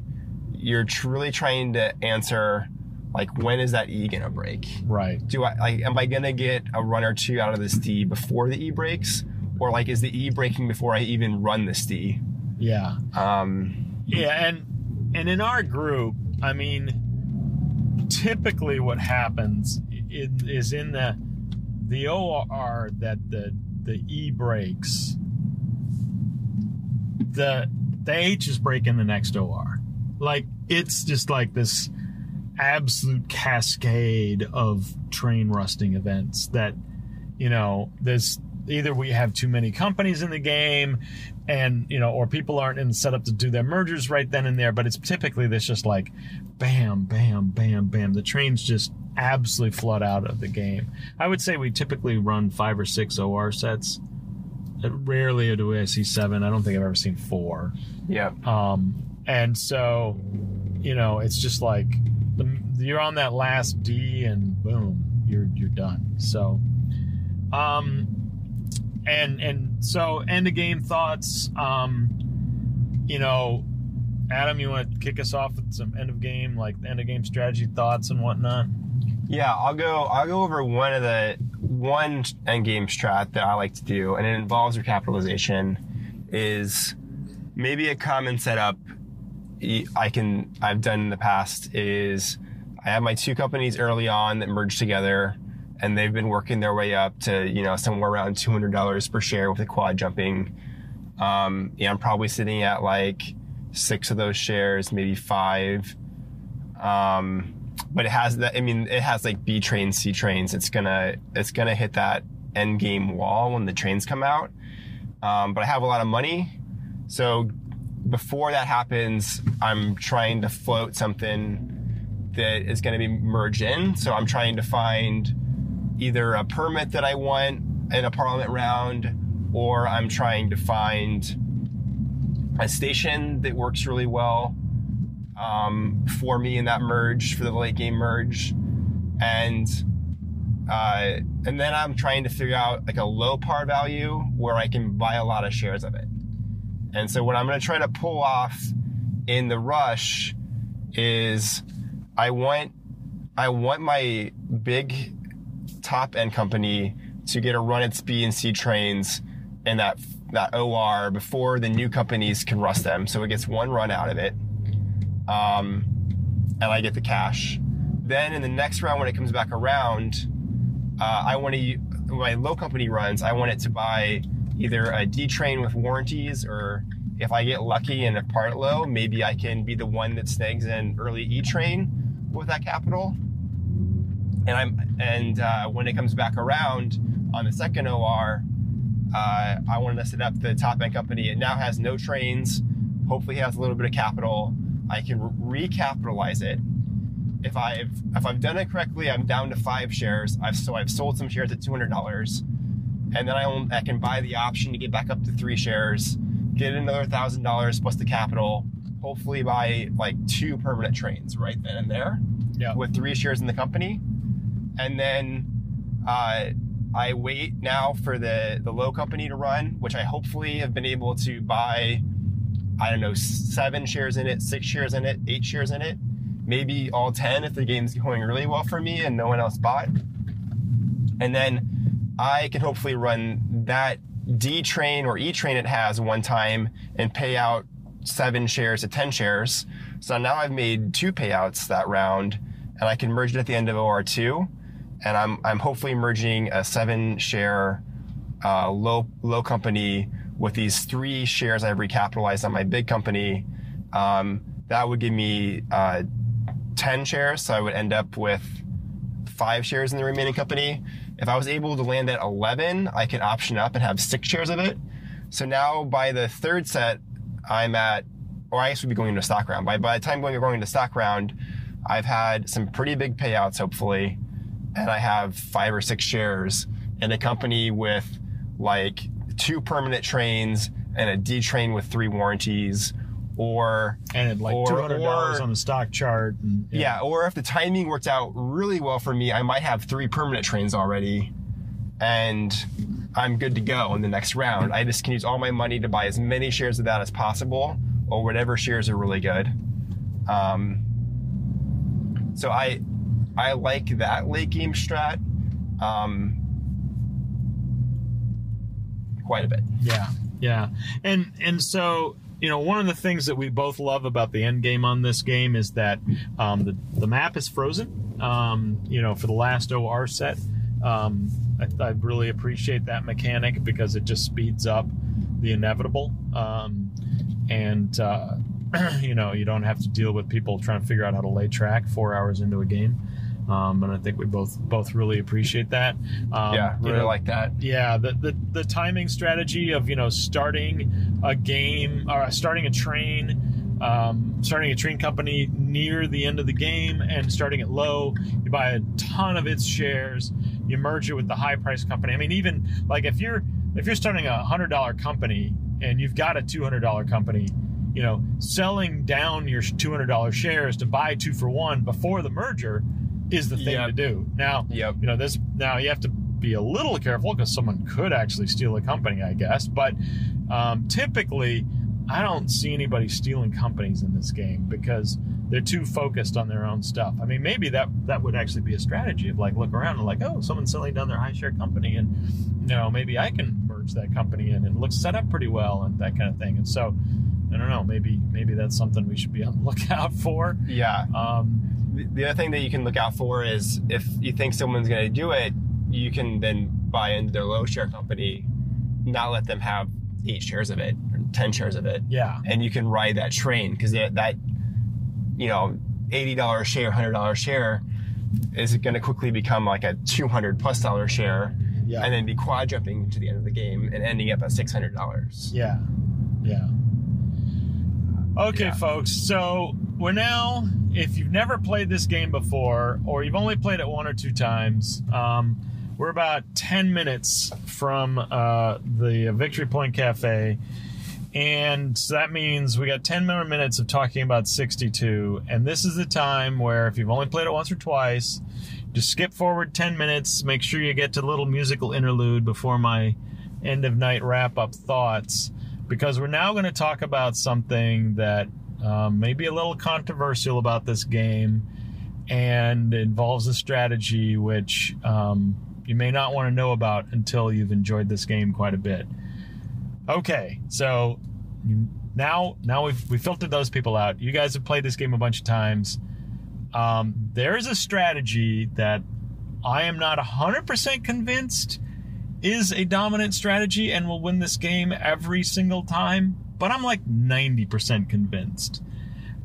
you're truly trying to answer like when is that E gonna break? right. do I like am I gonna get a run or two out of this D before the E breaks, or like is the E breaking before I even run this D? Yeah. Um, Yeah, and and in our group, I mean, typically what happens is in the the OR that the the E breaks, the the H is breaking the next OR. Like it's just like this absolute cascade of train rusting events that you know there's either we have too many companies in the game and you know or people aren't in set up to do their mergers right then and there but it's typically this just like bam bam bam bam. The trains just absolutely flood out of the game. I would say we typically run five or six or sets. Uh, rarely do i see seven. I don't think i've ever seen four. Yeah. um, and so, you know, it's just like the, you're on that last D, and boom, you're you're done. So, um, and and so end of game thoughts. Um, you know, Adam, you want to kick us off with some end of game, like end of game strategy thoughts and whatnot? Yeah, I'll go. I'll go over one of the one end game strat that I like to do, and it involves recapitalization. Is maybe a common setup I can I've done in the past is I have my two companies early on that merged together, and they've been working their way up to you know somewhere around two hundred dollars per share with the quad jumping. Um, yeah, I'm probably sitting at like six of those shares, maybe five. Um, but it has that. I mean, it has like B trains, C trains. It's gonna it's gonna hit that end game wall when the trains come out. Um, but I have a lot of money, so before that happens, I'm trying to float something that is going to be merged in. So I'm trying to find either a permit that I want in a parliament round, or I'm trying to find a station that works really well um, for me in that merge for the late game merge, and uh, and then I'm trying to figure out like a low par value where I can buy a lot of shares of it. And so what I'm going to try to pull off in the rush is I want I want my big top end company to get a run its B and C trains in that that OR before the new companies can rust them. So it gets one run out of it. Um, and I get the cash. Then in the next round when it comes back around, uh, I want to my low company runs, I want it to buy either a D train with warranties or if I get lucky and a part low, maybe I can be the one that snags an early E train with that capital. And I'm and uh, when it comes back around on the second OR, uh, I want to set up the top end company. It now has no trains. Hopefully, has a little bit of capital. I can re- recapitalize it. If I if, if I've done it correctly, I'm down to five shares. I've so I've sold some shares at two hundred dollars and then I, own, I can buy the option to get back up to three shares, get another thousand dollars plus the capital, hopefully buy like two permanent trains right then and there Yeah. with three shares in the company, and then uh, I wait now for the the low company to run, which I hopefully have been able to buy. I don't know, seven shares in it, six shares in it, eight shares in it, maybe all ten if the game's going really well for me and no one else bought. And then I can hopefully run that D train or E train it has one time and pay out seven shares to 10 shares. So now I've made two payouts that round and I can merge it at the end of OR2. And I'm, I'm hopefully merging a seven share, uh, low, low company with these three shares I've recapitalized on my big company. Um, that would give me, uh, 10 shares. So I would end up with five shares in the remaining company. If I was able to land at 11, I could option up and have six shares of it. So now by the third set, I'm at, or I guess we'd be going into stock round. By, by the time going, going into stock round, I've had some pretty big payouts, hopefully, and I have five or six shares in a company with like two permanent trains and a D train with three warranties, or And like two hundred dollars on the stock chart. And, yeah, or if the timing worked out really well for me, I might have three permanent trains already, and I'm good to go in the next round. I just can use all my money to buy as many shares of that as possible, or whatever shares are really good. Um, so I I like that late game strat. Um, quite a bit. Yeah, yeah, and and so you know one of the things that we both love about the end game on this game is that um, the the map is frozen. Um, you know, for the last OR set, um, I, I really appreciate that mechanic because it just speeds up the inevitable, um, and uh, you know you don't have to deal with people trying to figure out how to lay track four hours into a game. Um, and I think we both both really appreciate that. Um, yeah, really like that. yeah, the, the the timing strategy of you know starting a game or starting a train, um, starting a train company near the end of the game and starting it low. You buy a ton of its shares. You merge it with the high price company. I mean, even like if you're if you're starting a hundred dollar company and you've got a two hundred dollar company, you know, selling down your two hundred dollar shares to buy two for one before the merger is the thing Yep. to do. Now, Yep. you know this now you have to be a little careful because someone could actually steal a company i guess but um, typically i don't see anybody stealing companies in this game because they're too focused on their own stuff i mean maybe that that would actually be a strategy of like look around and like oh someone's selling down their high share company and you know maybe i can merge that company in and it looks set up pretty well and that kind of thing and so i don't know maybe maybe that's something we should be on the lookout for Yeah. um, The- The other thing that you can look out for is if you think someone's going to do it, you can then buy into their low share company, not let them have eight shares of it or 10 shares of it. yeah And you can ride that train because that, you know, $80 share, $100 share is going to quickly become like a 200 plus dollar share yeah and then be quad jumping to the end of the game and ending up at $600. Yeah. Yeah. Okay, Yeah. folks. So we're now, if you've never played this game before, or you've only played it one or two times, um, we're about 10 minutes from uh, the Victory Point Cafe. And so that means we got 10 more minutes of talking about 62. And this is the time where, if you've only played it once or twice, just skip forward 10 minutes. Make sure you get to the little musical interlude before my end of night wrap up thoughts. Because we're now going to talk about something that um, may be a little controversial about this game and involves a strategy which um, you may not want to know about until you've enjoyed this game quite a bit. Okay, so now now we've we filtered those people out. You guys have played this game a bunch of times. Um, there is a strategy that I am not 100% convinced is a dominant strategy and will win this game every single time, but I'm like 90% convinced.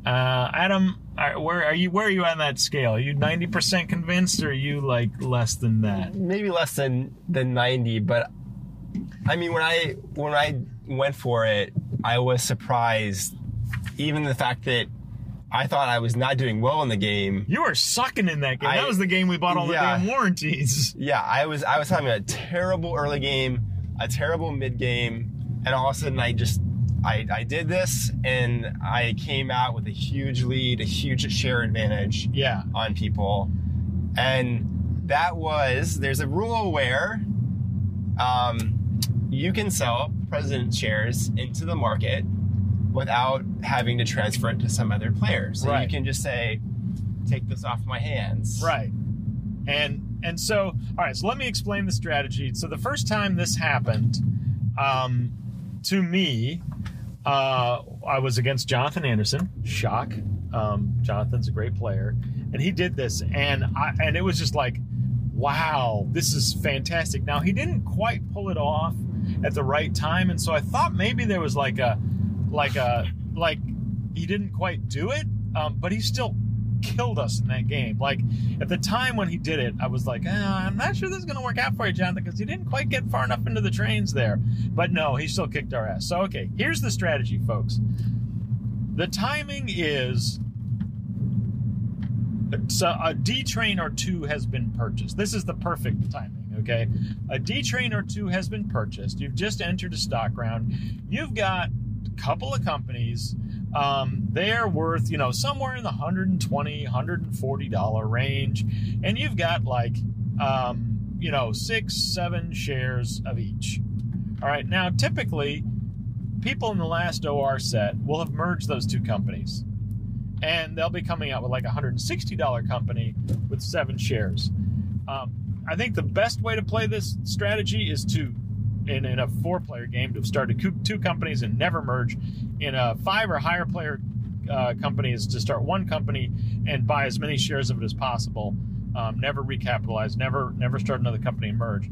Uh, Adam, are, where are you? Where are you on that scale? Are you 90% convinced, or are you like less than that? maybe less than than 90 but i mean when i when i went for it i was surprised even the fact that i thought i was not doing well in the game You were sucking in that game. I- that was the game we bought all the Yeah. damn warranties. yeah i was i was having a terrible early game a terrible mid game and all of a sudden i just I, I did this and I came out with a huge lead, a huge share advantage. Yeah. on people. And that was there's a rule where um, you can sell president shares into the market without having to transfer it to some other player. So Right. you can just say, take this off my hands. Right. And and so all right, so let me explain the strategy. So the first time this happened, um, to me, uh, I was against Jonathan Anderson. Shock. Um, Jonathan's a great player, and he did this, and I and it was just like, wow, this is fantastic. Now he didn't quite pull it off at the right time, and so I thought maybe there was like a, like a, like he didn't quite do it, um, but he still killed us in that game. Like at the time when he did it, I was like, ah, I'm not sure this is going to work out for you, Jonathan, because he didn't quite get far enough into the trains there. But no, he still kicked our ass. So okay, here's the strategy, folks. The timing is so a D train or two has been purchased. This is the perfect timing, okay? A D train or two has been purchased. You've just entered a stock round. You've got couple of companies. Um, they're worth, you know, somewhere in the 120 $140 range. And you've got like, um, you know, six, seven shares of each. All right. Now, typically, people in the last OR set will have merged those two companies and they'll be coming out with like a $160 company with seven shares. Um, I think the best way to play this strategy is to in, in a four player game to have started two, companies and never merge. In a five or higher player uh, company is to start one company and buy as many shares of it as possible. Um, never recapitalize, never never start another company and merge.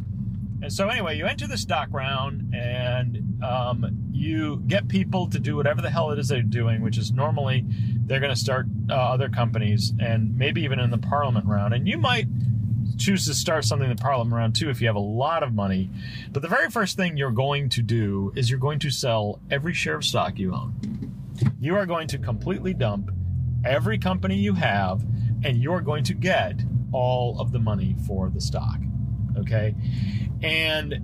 And so anyway, you enter the stock round and um, you get people to do whatever the hell it is they're doing, which is normally they're going to start uh, other companies and maybe even in the parliament round. And you might choose to start something in the parliament round too if you have a lot of money. But the very first thing you're going to do is you're going to sell every share of stock you own. You are going to completely dump every company you have and you're going to get all of the money for the stock. Okay? And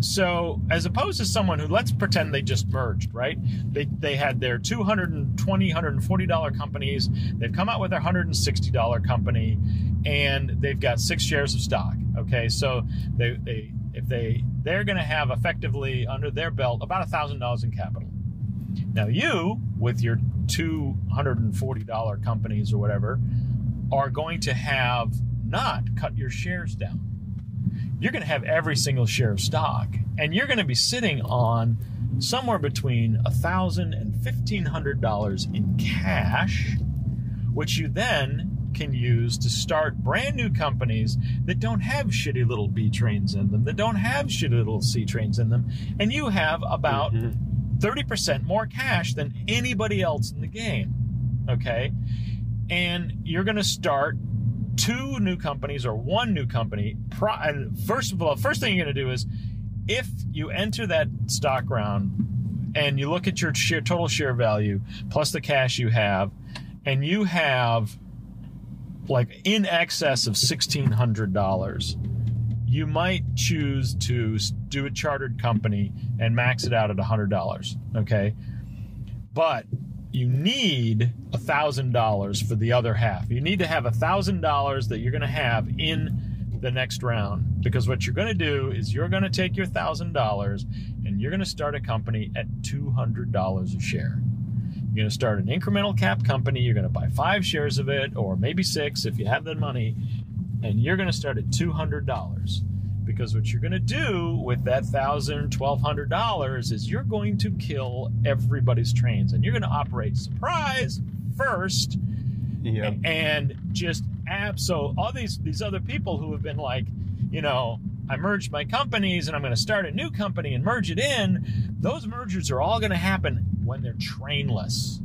so, as opposed to someone who, let's pretend they just merged, right? They, they had their $220, $140 companies. They've come out with their $160 company and they've got six shares of stock. Okay. So they, they, if they, they're going to have effectively under their belt about a thousand dollars in capital. Now you, with your $240 companies or whatever, are going to have not cut your shares down you're going to have every single share of stock, and you're going to be sitting on somewhere between $1,000 and $1,500 in cash, which you then can use to start brand new companies that don't have shitty little B trains in them, that don't have shitty little C trains in them, and you have about mm-hmm. 30% more cash than anybody else in the game. Okay? And you're going to start two new companies or one new company. First of all, first thing you're going to do is if you enter that stock round and you look at your share, total share value plus the cash you have, and you have like in excess of $1,600, you might choose to do a chartered company and max it out at $100. Okay. But you need a thousand dollars for the other half. You need to have a thousand dollars that you're going to have in the next round because what you're going to do is you're going to take your thousand dollars and you're going to start a company at two hundred dollars a share. You're going to start an incremental cap company. You're going to buy five shares of it, or maybe six if you have the money, and you're going to start at two hundred dollars because what you're going to do with that thousand, twelve hundred dollars is you're going to kill everybody's trains, and you're going to operate surprise first, yeah. and just abso all these these other people who have been like, you know, I merged my companies and I'm going to start a new company and merge it in. Those mergers are all going to happen when they're trainless,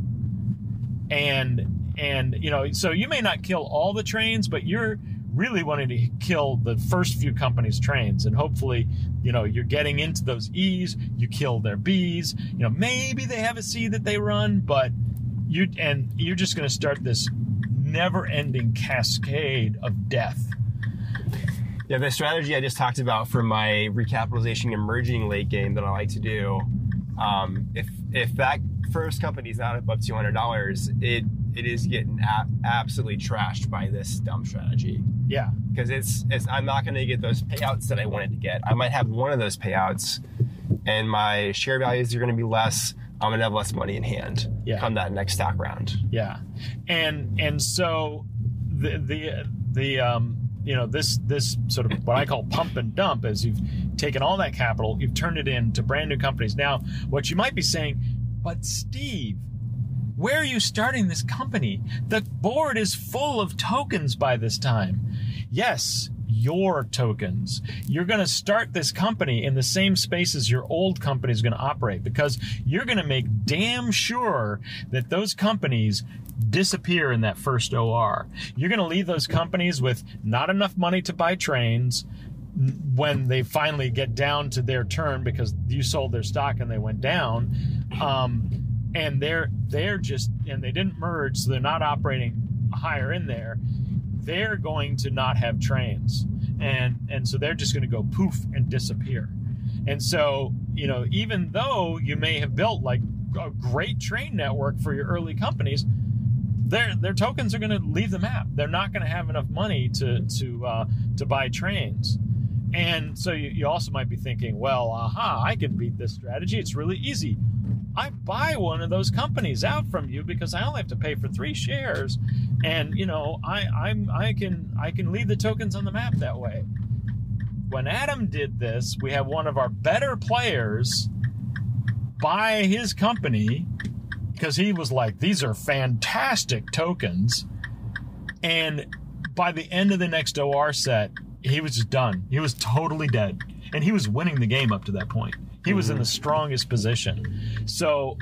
and and you know, so you may not kill all the trains, but you're really wanting to kill the first few companies' trains. And hopefully, you know, you're getting into those E's, you kill their B's. You know, maybe they have a C that they run, but you and you're just going to start this never-ending cascade of death. Yeah, the strategy I just talked about for my recapitalization emerging late game that I like to do. Um, if if that first company is not above two hundred dollars, it it is getting a- absolutely trashed by this dumb strategy. Yeah, because it's it's I'm not going to get those payouts that I wanted to get. I might have one of those payouts, and my share values are going to be less. I'm going to have less money in hand yeah. come that next stock round. Yeah, and and so the the the um you know this this sort of what I call pump and dump is you've taken all that capital, you've turned it into brand new companies. Now, what you might be saying, but Steve, where are you starting this company? The board is full of tokens by this time. Yes, your tokens. You're going to start this company in the same space as your old company is going to operate because you're going to make damn sure that those companies disappear in that first OR. You're going to leave those companies with not enough money to buy trains when they finally get down to their turn because you sold their stock and they went down. Um, and they're they're just and they didn't merge, so they're not operating higher in there. They're going to not have trains, and and so they're just going to go poof and disappear. And so you know, even though you may have built like a great train network for your early companies, their their tokens are going to leave the map. They're not going to have enough money to to uh, to buy trains. And so you, you also might be thinking, well, aha, I can beat this strategy. It's really easy. I buy one of those companies out from you because I only have to pay for three shares, and you know I I'm I can I can leave the tokens on the map that way. when Adam did this, we had one of our better players buy his company because he was like, these are fantastic tokens. And by the end of the next OR set, he was just done. He was totally dead. And he was winning the game up to that point. He was in the strongest position. So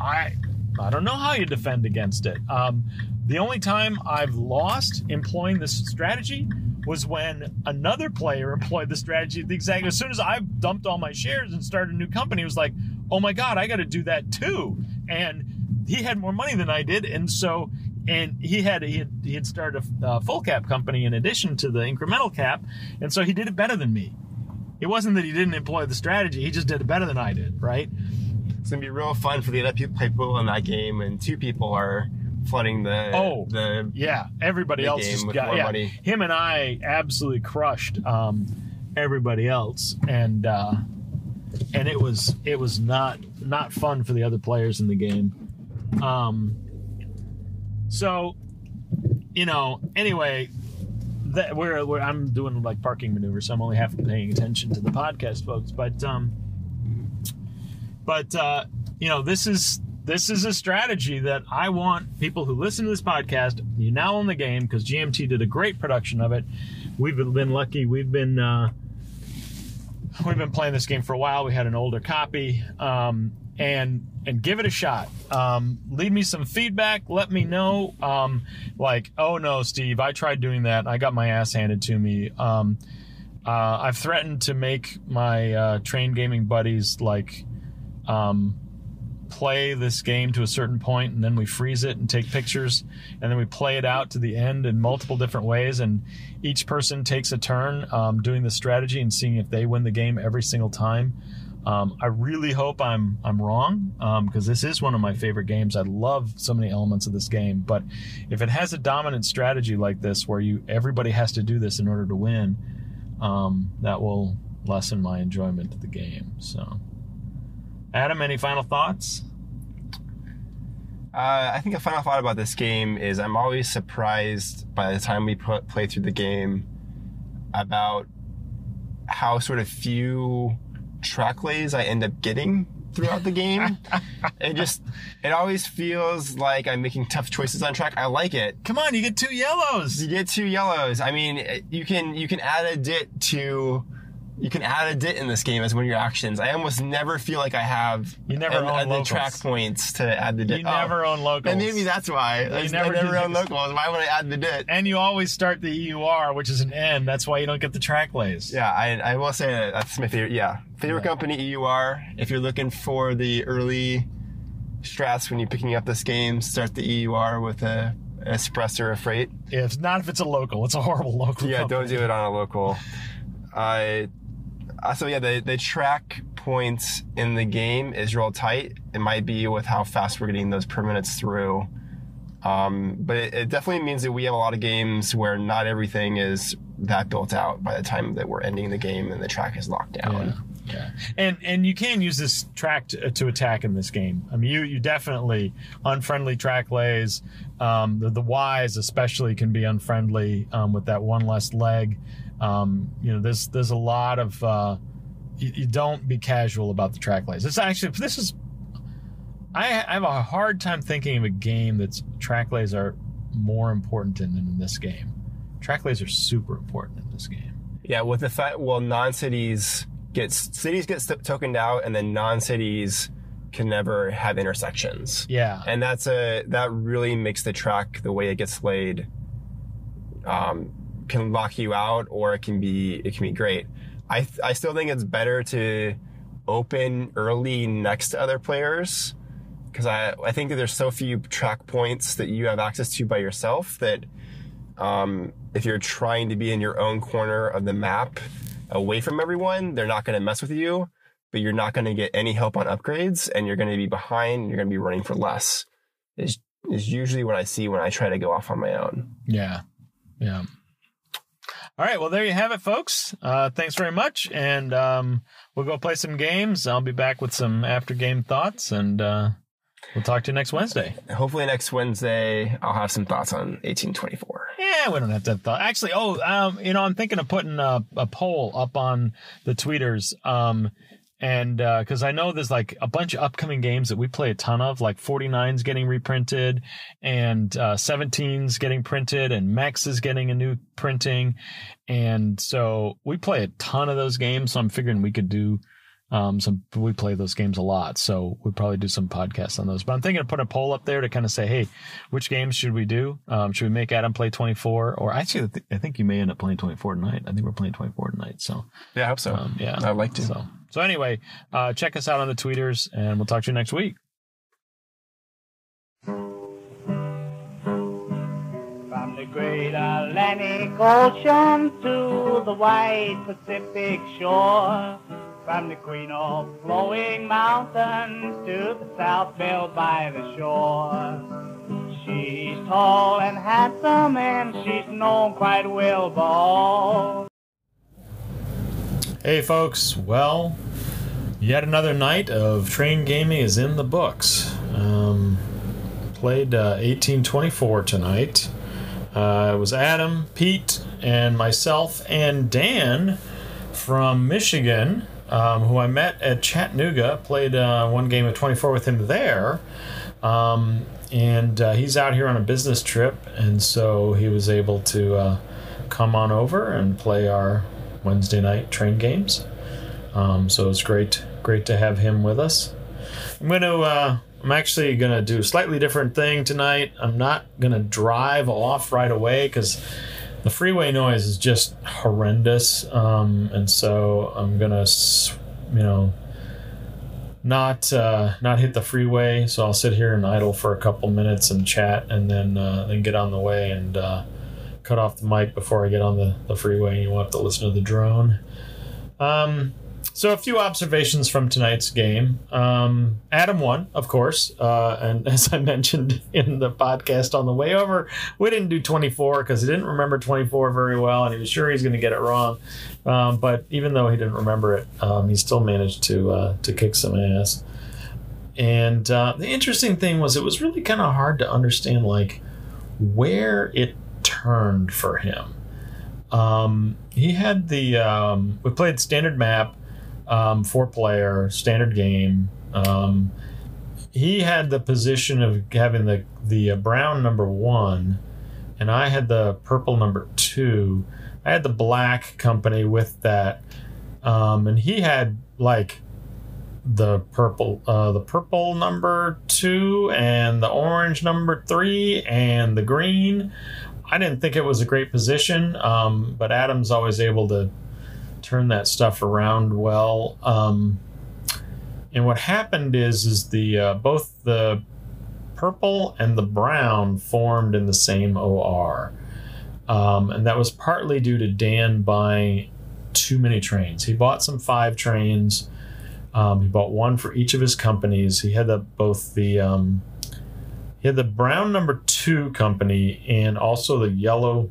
I I don't know how you defend against it. Um, the only time I've lost employing this strategy was when another player employed the strategy the exact as soon as I dumped all my shares and started a new company, it was like, oh my god, I got to do that too. And he had more money than I did, and so and he had he had, he had started a uh, full cap company in addition to the incremental cap, and so he did it better than me. It wasn't that he didn't employ the strategy; he just did it better than I did, right? It's gonna be real fun for the other people in that game, and two people are flooding the Oh. the Yeah, everybody the else just got yeah. money. Him and I absolutely crushed um, everybody else, and uh, and it was it was not not fun for the other players in the game. Um, so, you know, anyway, that we're, we're I'm doing like parking maneuvers, so I'm only half paying attention to the podcast, folks. But um, but uh, you know, this is this is a strategy that I want people who listen to this podcast. You now own the game because GMT did a great production of it. We've been lucky. We've been uh, we've been playing this game for a while. We had an older copy, um, and and give it a shot. Um, leave me some feedback. Let me know. Um, like, oh no, Steve, I tried doing that. I got my ass handed to me. Um, uh, I've threatened to make my uh, train gaming buddies like um, play this game to a certain point and then we freeze it and take pictures and then we play it out to the end in multiple different ways and each person takes a turn um, doing the strategy and seeing if they win the game every single time um, I really hope I'm I'm wrong because this is one of my favorite games. I love so many elements of this game, but if it has a dominant strategy like this, where you everybody has to do this in order to win, um, that will lessen my enjoyment of the game. So, Adam, any final thoughts? Uh, I think a final thought about this game is I'm always surprised by the time we put, play through the game about how sort of few track lays I end up getting throughout the game. it just, it always feels like I'm making tough choices on track. I like it. Come on, you get two yellows. You get two yellows. I mean, you can you can add a dit to you can add a dit in this game as one of your actions. I almost never feel like I have You never an- own uh, the track points to add the dit. You never own locals. And maybe that's why. I, just- I never never, own locals. Why would I add the dit? And you always start the EUR, which is an N. That's why you don't get the track lays. Yeah, I, I will say that that's my favorite. Yeah, favorite Yeah. company EUR. If you're looking for the early strats when you're picking up this game, start the EUR with a express or a freight. If not, if it's a local, it's a horrible local. Yeah, company. don't do it on a local. I uh, so yeah, the the track points in the game is real tight. It might be with how fast we're getting those permanents through. Um, but it, it definitely means that we have a lot of games where not everything is that built out by the time that we're ending the game and the track is locked down. Yeah. Yeah. And and you can use this track to, to attack in this game. I mean, you you definitely unfriendly track lays. Um, the, the Ys especially can be unfriendly um, with that one less leg. Um, you know, there's there's a lot of uh, you, you don't be casual about the track lays. It's actually this is. I, I have a hard time thinking of a game that's track lays are more important in than in this game. Track lays are super important in this game. Yeah, with the fact, well, non-cities get cities get tokened out, and then non-cities can never have intersections. Yeah. and that's a that really makes the track the way it gets laid um, can lock you out or it can be it can be great i th- i still think it's better to open early next to other players because i i think that there's so few track points that you have access to by yourself that um, if you're trying to be in your own corner of the map away from everyone they're not going to mess with you but you're not going to get any help on upgrades and you're going to be behind you're going to be running for less is is usually what I see when I try to go off on my own. Yeah. Yeah. All right. Well, there you have it, folks. Uh, thanks very much. And um, we'll go play some games. I'll be back with some after game thoughts, and uh, we'll talk to you next Wednesday. Hopefully next Wednesday I'll have some thoughts on 1824. Yeah, we don't have to have thought. Actually, oh, um, you know, I'm thinking of putting a, a poll up on the tweeters. Um, and because uh, I know there's like a bunch of upcoming games that we play a ton of, like 49's getting reprinted, and uh, 17's getting printed, and Mex is getting a new printing, and so we play a ton of those games. So I'm figuring we could do um, some we play those games a lot, so we probably do some podcasts on those. But I'm thinking of putting a poll up there to kind of say, hey, which games should we do? Um, should we make Adam play 24? Or actually, I think you may end up playing 24 tonight. I think we're playing 24 tonight. So yeah, I hope so. Um, yeah, I'd like to. So, so anyway, uh, check us out on the tweeters, and we'll talk to you next week. From the great Atlantic Ocean to the wide Pacific shore. From the queen of flowing mountains to the south belle by the shore. She's tall and handsome and she's known quite well by all. Hey folks, well, yet another night of train gaming is in the books. Um, played uh, 1824 tonight. Uh, it was Adam, Pete, and myself, and Dan from Michigan um, who I met at Chattanooga, played uh, one game of 24 with him there. Um, and uh, he's out here on a business trip, and so he was able to uh, come on over and play our Wednesday night train games. Um, so it's great, great to have him with us. I'm going to. Uh, I'm actually gonna do a slightly different thing tonight. I'm not gonna drive off right away because the freeway noise is just horrendous. Um, and so I'm gonna, you know, not uh, not hit the freeway. So I'll sit here and idle for a couple minutes and chat, and then uh, then get on the way and uh, cut off the mic before I get on the, the freeway. And you won't have to listen to the drone. Um, so a few observations from tonight's game. Um, Adam won, of course, uh, and as I mentioned in the podcast on the way over, we didn't do 24 because he didn't remember 24 very well, and he was sure he was going to get it wrong. Um, but even though he didn't remember it, um, he still managed to uh, to kick some ass. And uh, the interesting thing was, it was really kind of hard to understand like where it turned for him. Um, he had the um, we played standard map um, four player standard game. Um, he had the position of having the the uh, brown number one, and I had the purple number two. I had the black company with that, um, and he had like the purple uh, the purple number two and the orange number three and the green. I didn't think it was a great position, um, but Adam's always able to turn that stuff around well. Um, and what happened is, is the uh, both the purple and the brown formed in the same OR, um, and that was partly due to Dan buying too many trains. He bought some five trains. Um, he bought one for each of his companies. He had the both the um, he had the brown number two company and also the yellow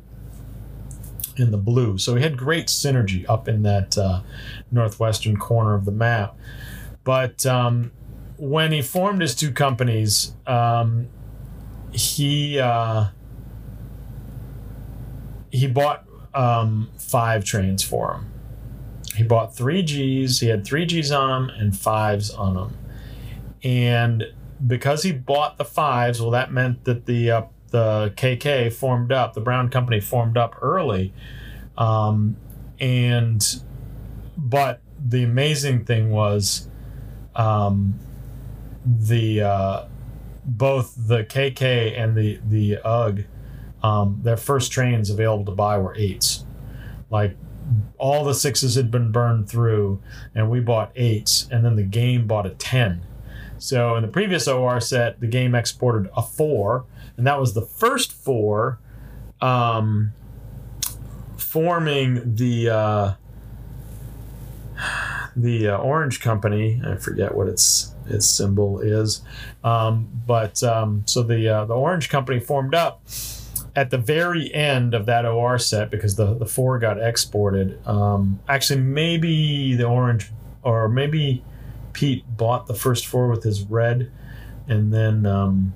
in the blue. So he had great synergy up in that uh, northwestern corner of the map. But um, when he formed his two companies, um, he uh, he bought um, five trains for him. He bought three Gs. He had three Gs on them and fives on them. And because he bought the fives, well, that meant that the uh, the KK formed up, the Brown Company formed up early. Um, and, but the amazing thing was um, the, uh, both the KK and the, the UGG, um, their first trains available to buy were eights. Like all the sixes had been burned through, and we bought eights, and then the game bought a 10. So in the previous OR set, the game exported a four, and that was the first four um, forming the uh, the uh, Orange Company. I forget what its its symbol is, um, but um, so the uh, the Orange Company formed up at the very end of that OR set because the the four got exported. Um, actually, maybe the Orange or maybe Pete bought the first four with his red, and then um,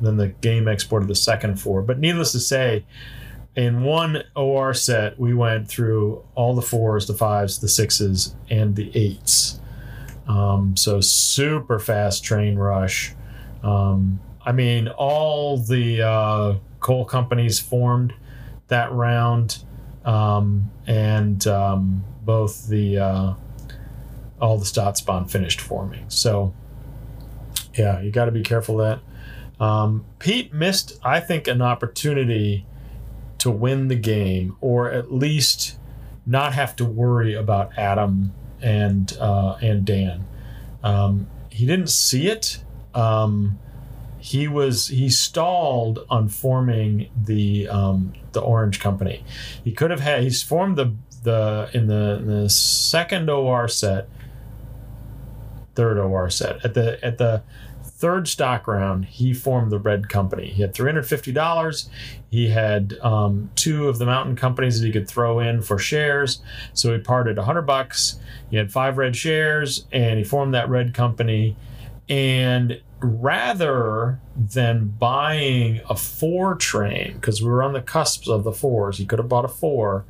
then the game exported the second four. But needless to say, in one OR set, we went through all the fours, the fives, the sixes, and the eights. Um, so super fast train rush. Um, I mean, all the uh, coal companies formed that round, um, and um, both the uh, all the Staatsbahn finished forming. So yeah, you got to be careful that. Um, Pete missed, I think, an opportunity to win the game, or at least not have to worry about Adam and uh, and Dan. Um, he didn't see it. Um, he was he stalled on forming the um, the Orange Company. He could have had he's formed the the in the, in the second OR set, third OR set at the at the third stock round, he formed the Red Company. He had $350. He had um, two of the mountain companies that he could throw in for shares. So he parted 100 bucks. He had five red shares and he formed that Red Company. And rather than buying a four train, because we were on the cusp of the fours, he could have bought a four.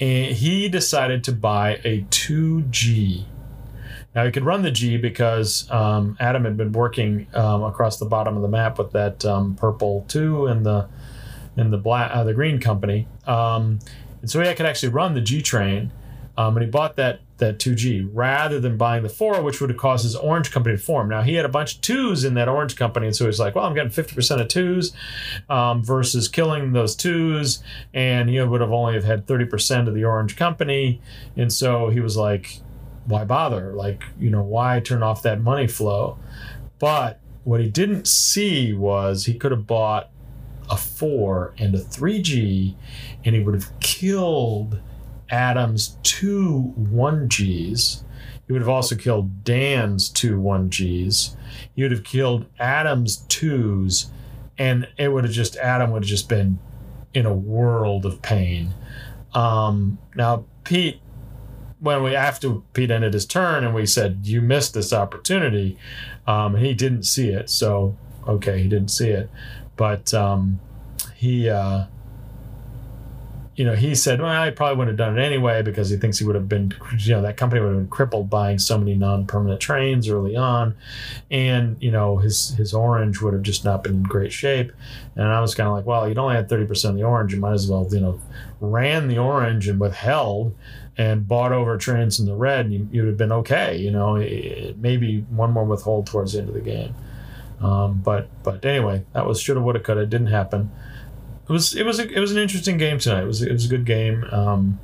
And he decided to buy a 2G now he could run the G because um, Adam had been working um, across the bottom of the map with that um, purple two and the and the black uh, the green company, um, and so he could actually run the G train. Um, and he bought that that 2G rather than buying the four, which would have caused his orange company to form. Now he had a bunch of twos in that orange company, and so he's like, "Well, I'm getting 50% of twos um, versus killing those 2s, and he would have only have had 30% of the orange company, and so he was like, why bother? Like, you know, why turn off that money flow? But what he didn't see was he could have bought a 4 and a 3G and he would have killed Adam's two 1Gs. He would have also killed Dan's two 1Gs. He would have killed Adam's twos and it would have just Adam would have just been in a world of pain. Um, now Pete when we after Pete ended his turn and we said you missed this opportunity, um, he didn't see it. So okay, he didn't see it, but um, he. Uh, you know, he said, well, he probably wouldn't have done it anyway because he thinks he would have been, you know, that company would have been crippled buying so many non-permanent trains early on, and you know, his his orange would have just not been in great shape. And I was kind of like, well, you'd only had thirty percent of the orange, you might as well, you know, ran the orange and withheld and bought over trains in the red, you, you'd have been okay. You know, maybe one more withhold towards the end of the game. Um, but but anyway, that was shoulda, woulda, coulda. Didn't happen. It was it was a, it was an interesting game tonight. It was it was a good game. Um,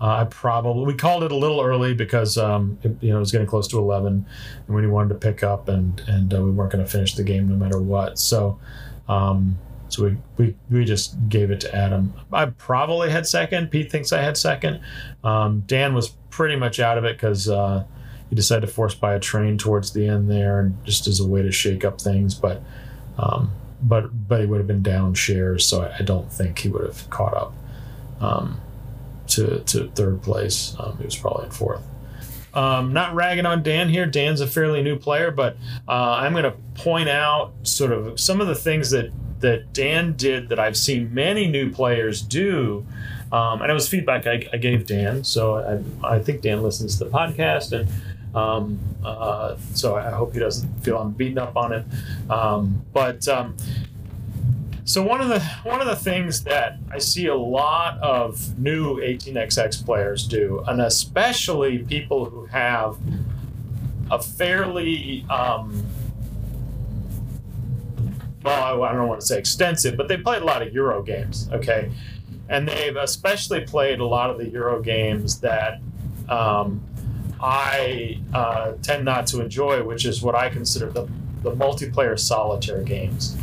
uh, I probably we called it a little early because um, it, you know it was getting close to eleven, and we wanted to pick up and and uh, we weren't going to finish the game no matter what. So. Um, so we, we, we just gave it to Adam. I probably had second. Pete thinks I had second. Um, Dan was pretty much out of it because uh, he decided to force buy a train towards the end there, and just as a way to shake up things. But um, but but he would have been down shares, so I, I don't think he would have caught up um, to to third place. Um, he was probably in fourth. Um, not ragging on Dan here. Dan's a fairly new player, but uh, I'm going to point out sort of some of the things that that Dan did that I've seen many new players do. Um, and it was feedback I, I gave Dan. So I, I, think Dan listens to the podcast. And um, uh, so I hope he doesn't feel I'm beating up on him. Um, but um, so one of the one of the things that I see a lot of new 18xx players do, and especially people who have a fairly um, well, I don't want to say extensive, but they played a lot of Euro games, okay? And they've especially played a lot of the Euro games that um, I uh, tend not to enjoy, which is what I consider the, the multiplayer solitaire games.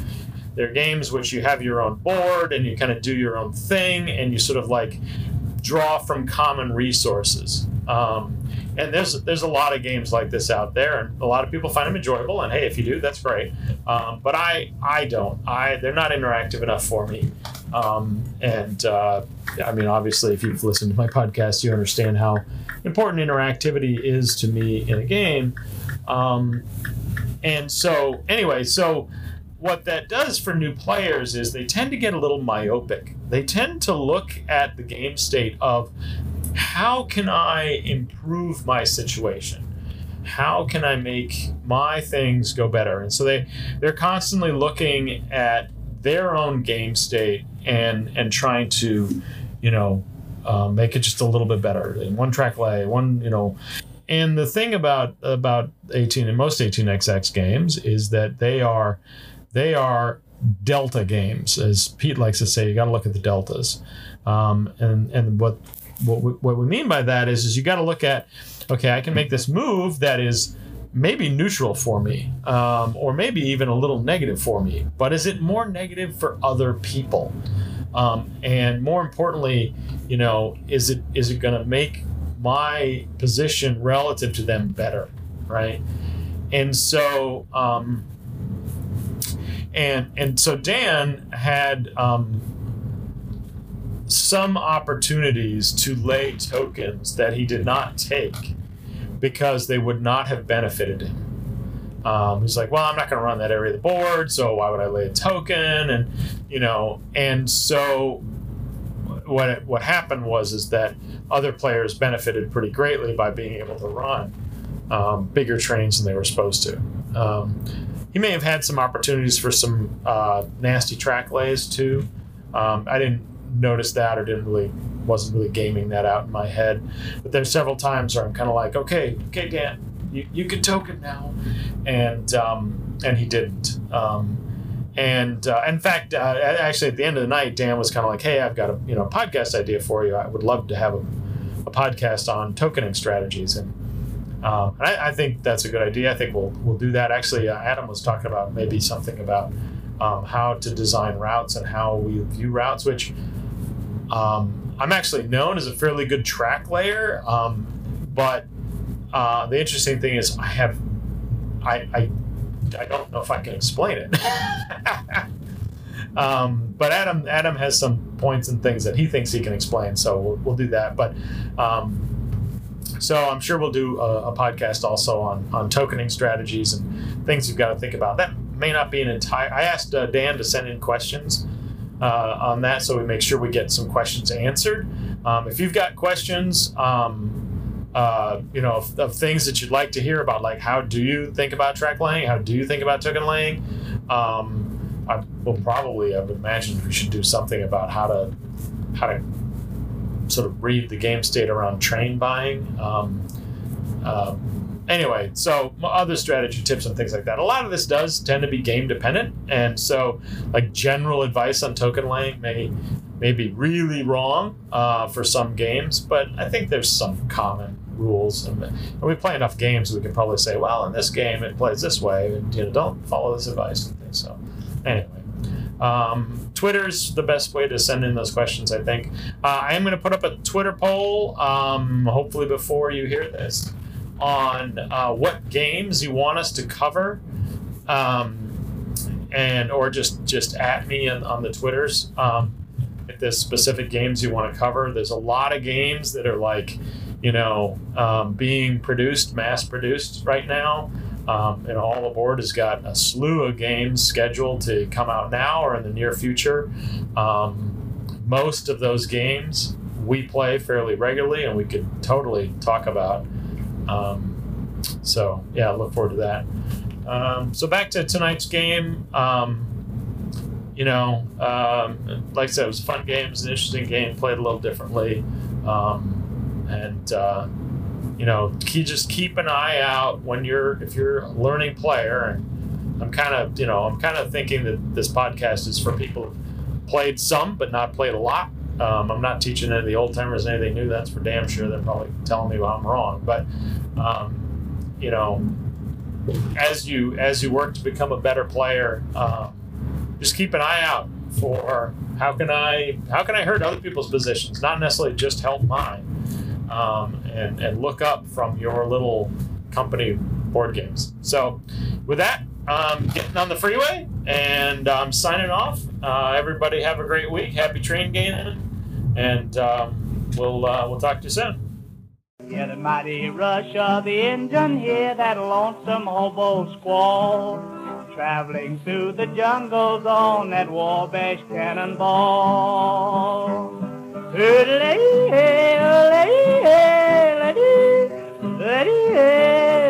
They're games which you have your own board and you kind of do your own thing and you sort of like draw from common resources. Um, and there's there's a lot of games like this out there, and a lot of people find them enjoyable. And hey, if you do, that's great. Um, but I I don't. I they're not interactive enough for me. Um, and uh, I mean, obviously, if you've listened to my podcast, you understand how important interactivity is to me in a game. Um, and so, anyway, so what that does for new players is they tend to get a little myopic. They tend to look at the game state of how can I improve my situation? How can I make my things go better? And so they they're constantly looking at their own game state and and trying to, you know, um, make it just a little bit better. In one track lay, one you know. And the thing about about 18 and most 18xx games is that they are they are delta games, as Pete likes to say. You got to look at the deltas, um, and and what what we, what we mean by that is is you got to look at okay, I can make this move that is maybe neutral for me, um, or maybe even a little negative for me, but is it more negative for other people? Um, and more importantly, you know, is it is it going to make my position relative to them better, right? And so, um, and and so Dan had um, some opportunities to lay tokens that he did not take because they would not have benefited him. Um, he's like, well, I'm not going to run that area of the board, so why would I lay a token? And you know, and so what what happened was is that other players benefited pretty greatly by being able to run um, bigger trains than they were supposed to. Um, he may have had some opportunities for some uh, nasty track lays too. Um, I didn't notice that or didn't really wasn't really gaming that out in my head. But there's several times where I'm kind of like, okay, okay, Dan, you, you can token now, and um, and he didn't. Um, and uh, in fact, uh, actually, at the end of the night, Dan was kind of like, "Hey, I've got a you know podcast idea for you. I would love to have a, a podcast on tokening strategies." And, um, I, I, think that's a good idea. I think we'll we'll do that. Actually, uh, Adam was talking about maybe something about um, how to design routes and how we view routes, which um, I'm actually known as a fairly good track layer, um, but uh, the interesting thing is I have I, I I don't know if I can explain it. um, but Adam Adam has some points and things that he thinks he can explain, so we'll, we'll do that. But um, so I'm sure we'll do a, a, podcast also on on tokening strategies and things you've got to think about. That may not be an entire. I asked uh, Dan to send in questions uh, on that so we make sure we get some questions answered. Um, if you've got questions, um, uh, you know, of, of, things that you'd like to hear about, like how do you think about track laying? How do you think about token laying? Um, I will probably, I would imagine, we should do something about how to how to sort of read the game state around train buying. Um, uh, anyway, so other strategy tips and things like that. A lot of this does tend to be game dependent, and so like general advice on token laying may may be really wrong uh, for some games, but I think there's some common rules, and, we play enough games we can probably say, well, in this game it plays this way, and you know, don't follow this advice and things. So anyway. Um, Twitter's the best way to send in those questions, I think. Uh, I am going to put up a Twitter poll, um, hopefully before you hear this on uh, what games you want us to cover, um, and or just just at me on, on the twitters um, if there's specific games you want to cover. There's a lot of games that are like, you know, um, being produced, mass produced right now. Um, and All-Aboard has got a slew of games scheduled to come out now or in the near future. Um, most of those games we play fairly regularly, and we could totally talk about. Um, so yeah, look forward to that. Um, so back to tonight's game. Um, you know, um, like I said, it was a fun game. It was an interesting game. Played a little differently, um, and uh, you know, just keep an eye out when you're if you're a learning player. And I'm kind of you know I'm kind of thinking that this podcast is for people who've played some but not played a lot. Um, I'm not teaching any of the old timers anything new. That's for damn sure. They're probably telling me I'm wrong. But um, you know, as you as you work to become a better player, um, just keep an eye out for how can I how can I hurt other people's positions, not necessarily just help mine, um, and and look up from your little company board games. So, with that, I'm getting on the freeway and I'm signing off. Uh, everybody have a great week. Happy train gaining, and um, we'll uh, we'll talk to you soon. Hear the mighty rush of the engine, hear that lonesome hobo squall. Traveling through the jungles on that Wabash cannonball. Oodley, lady, lady, lady.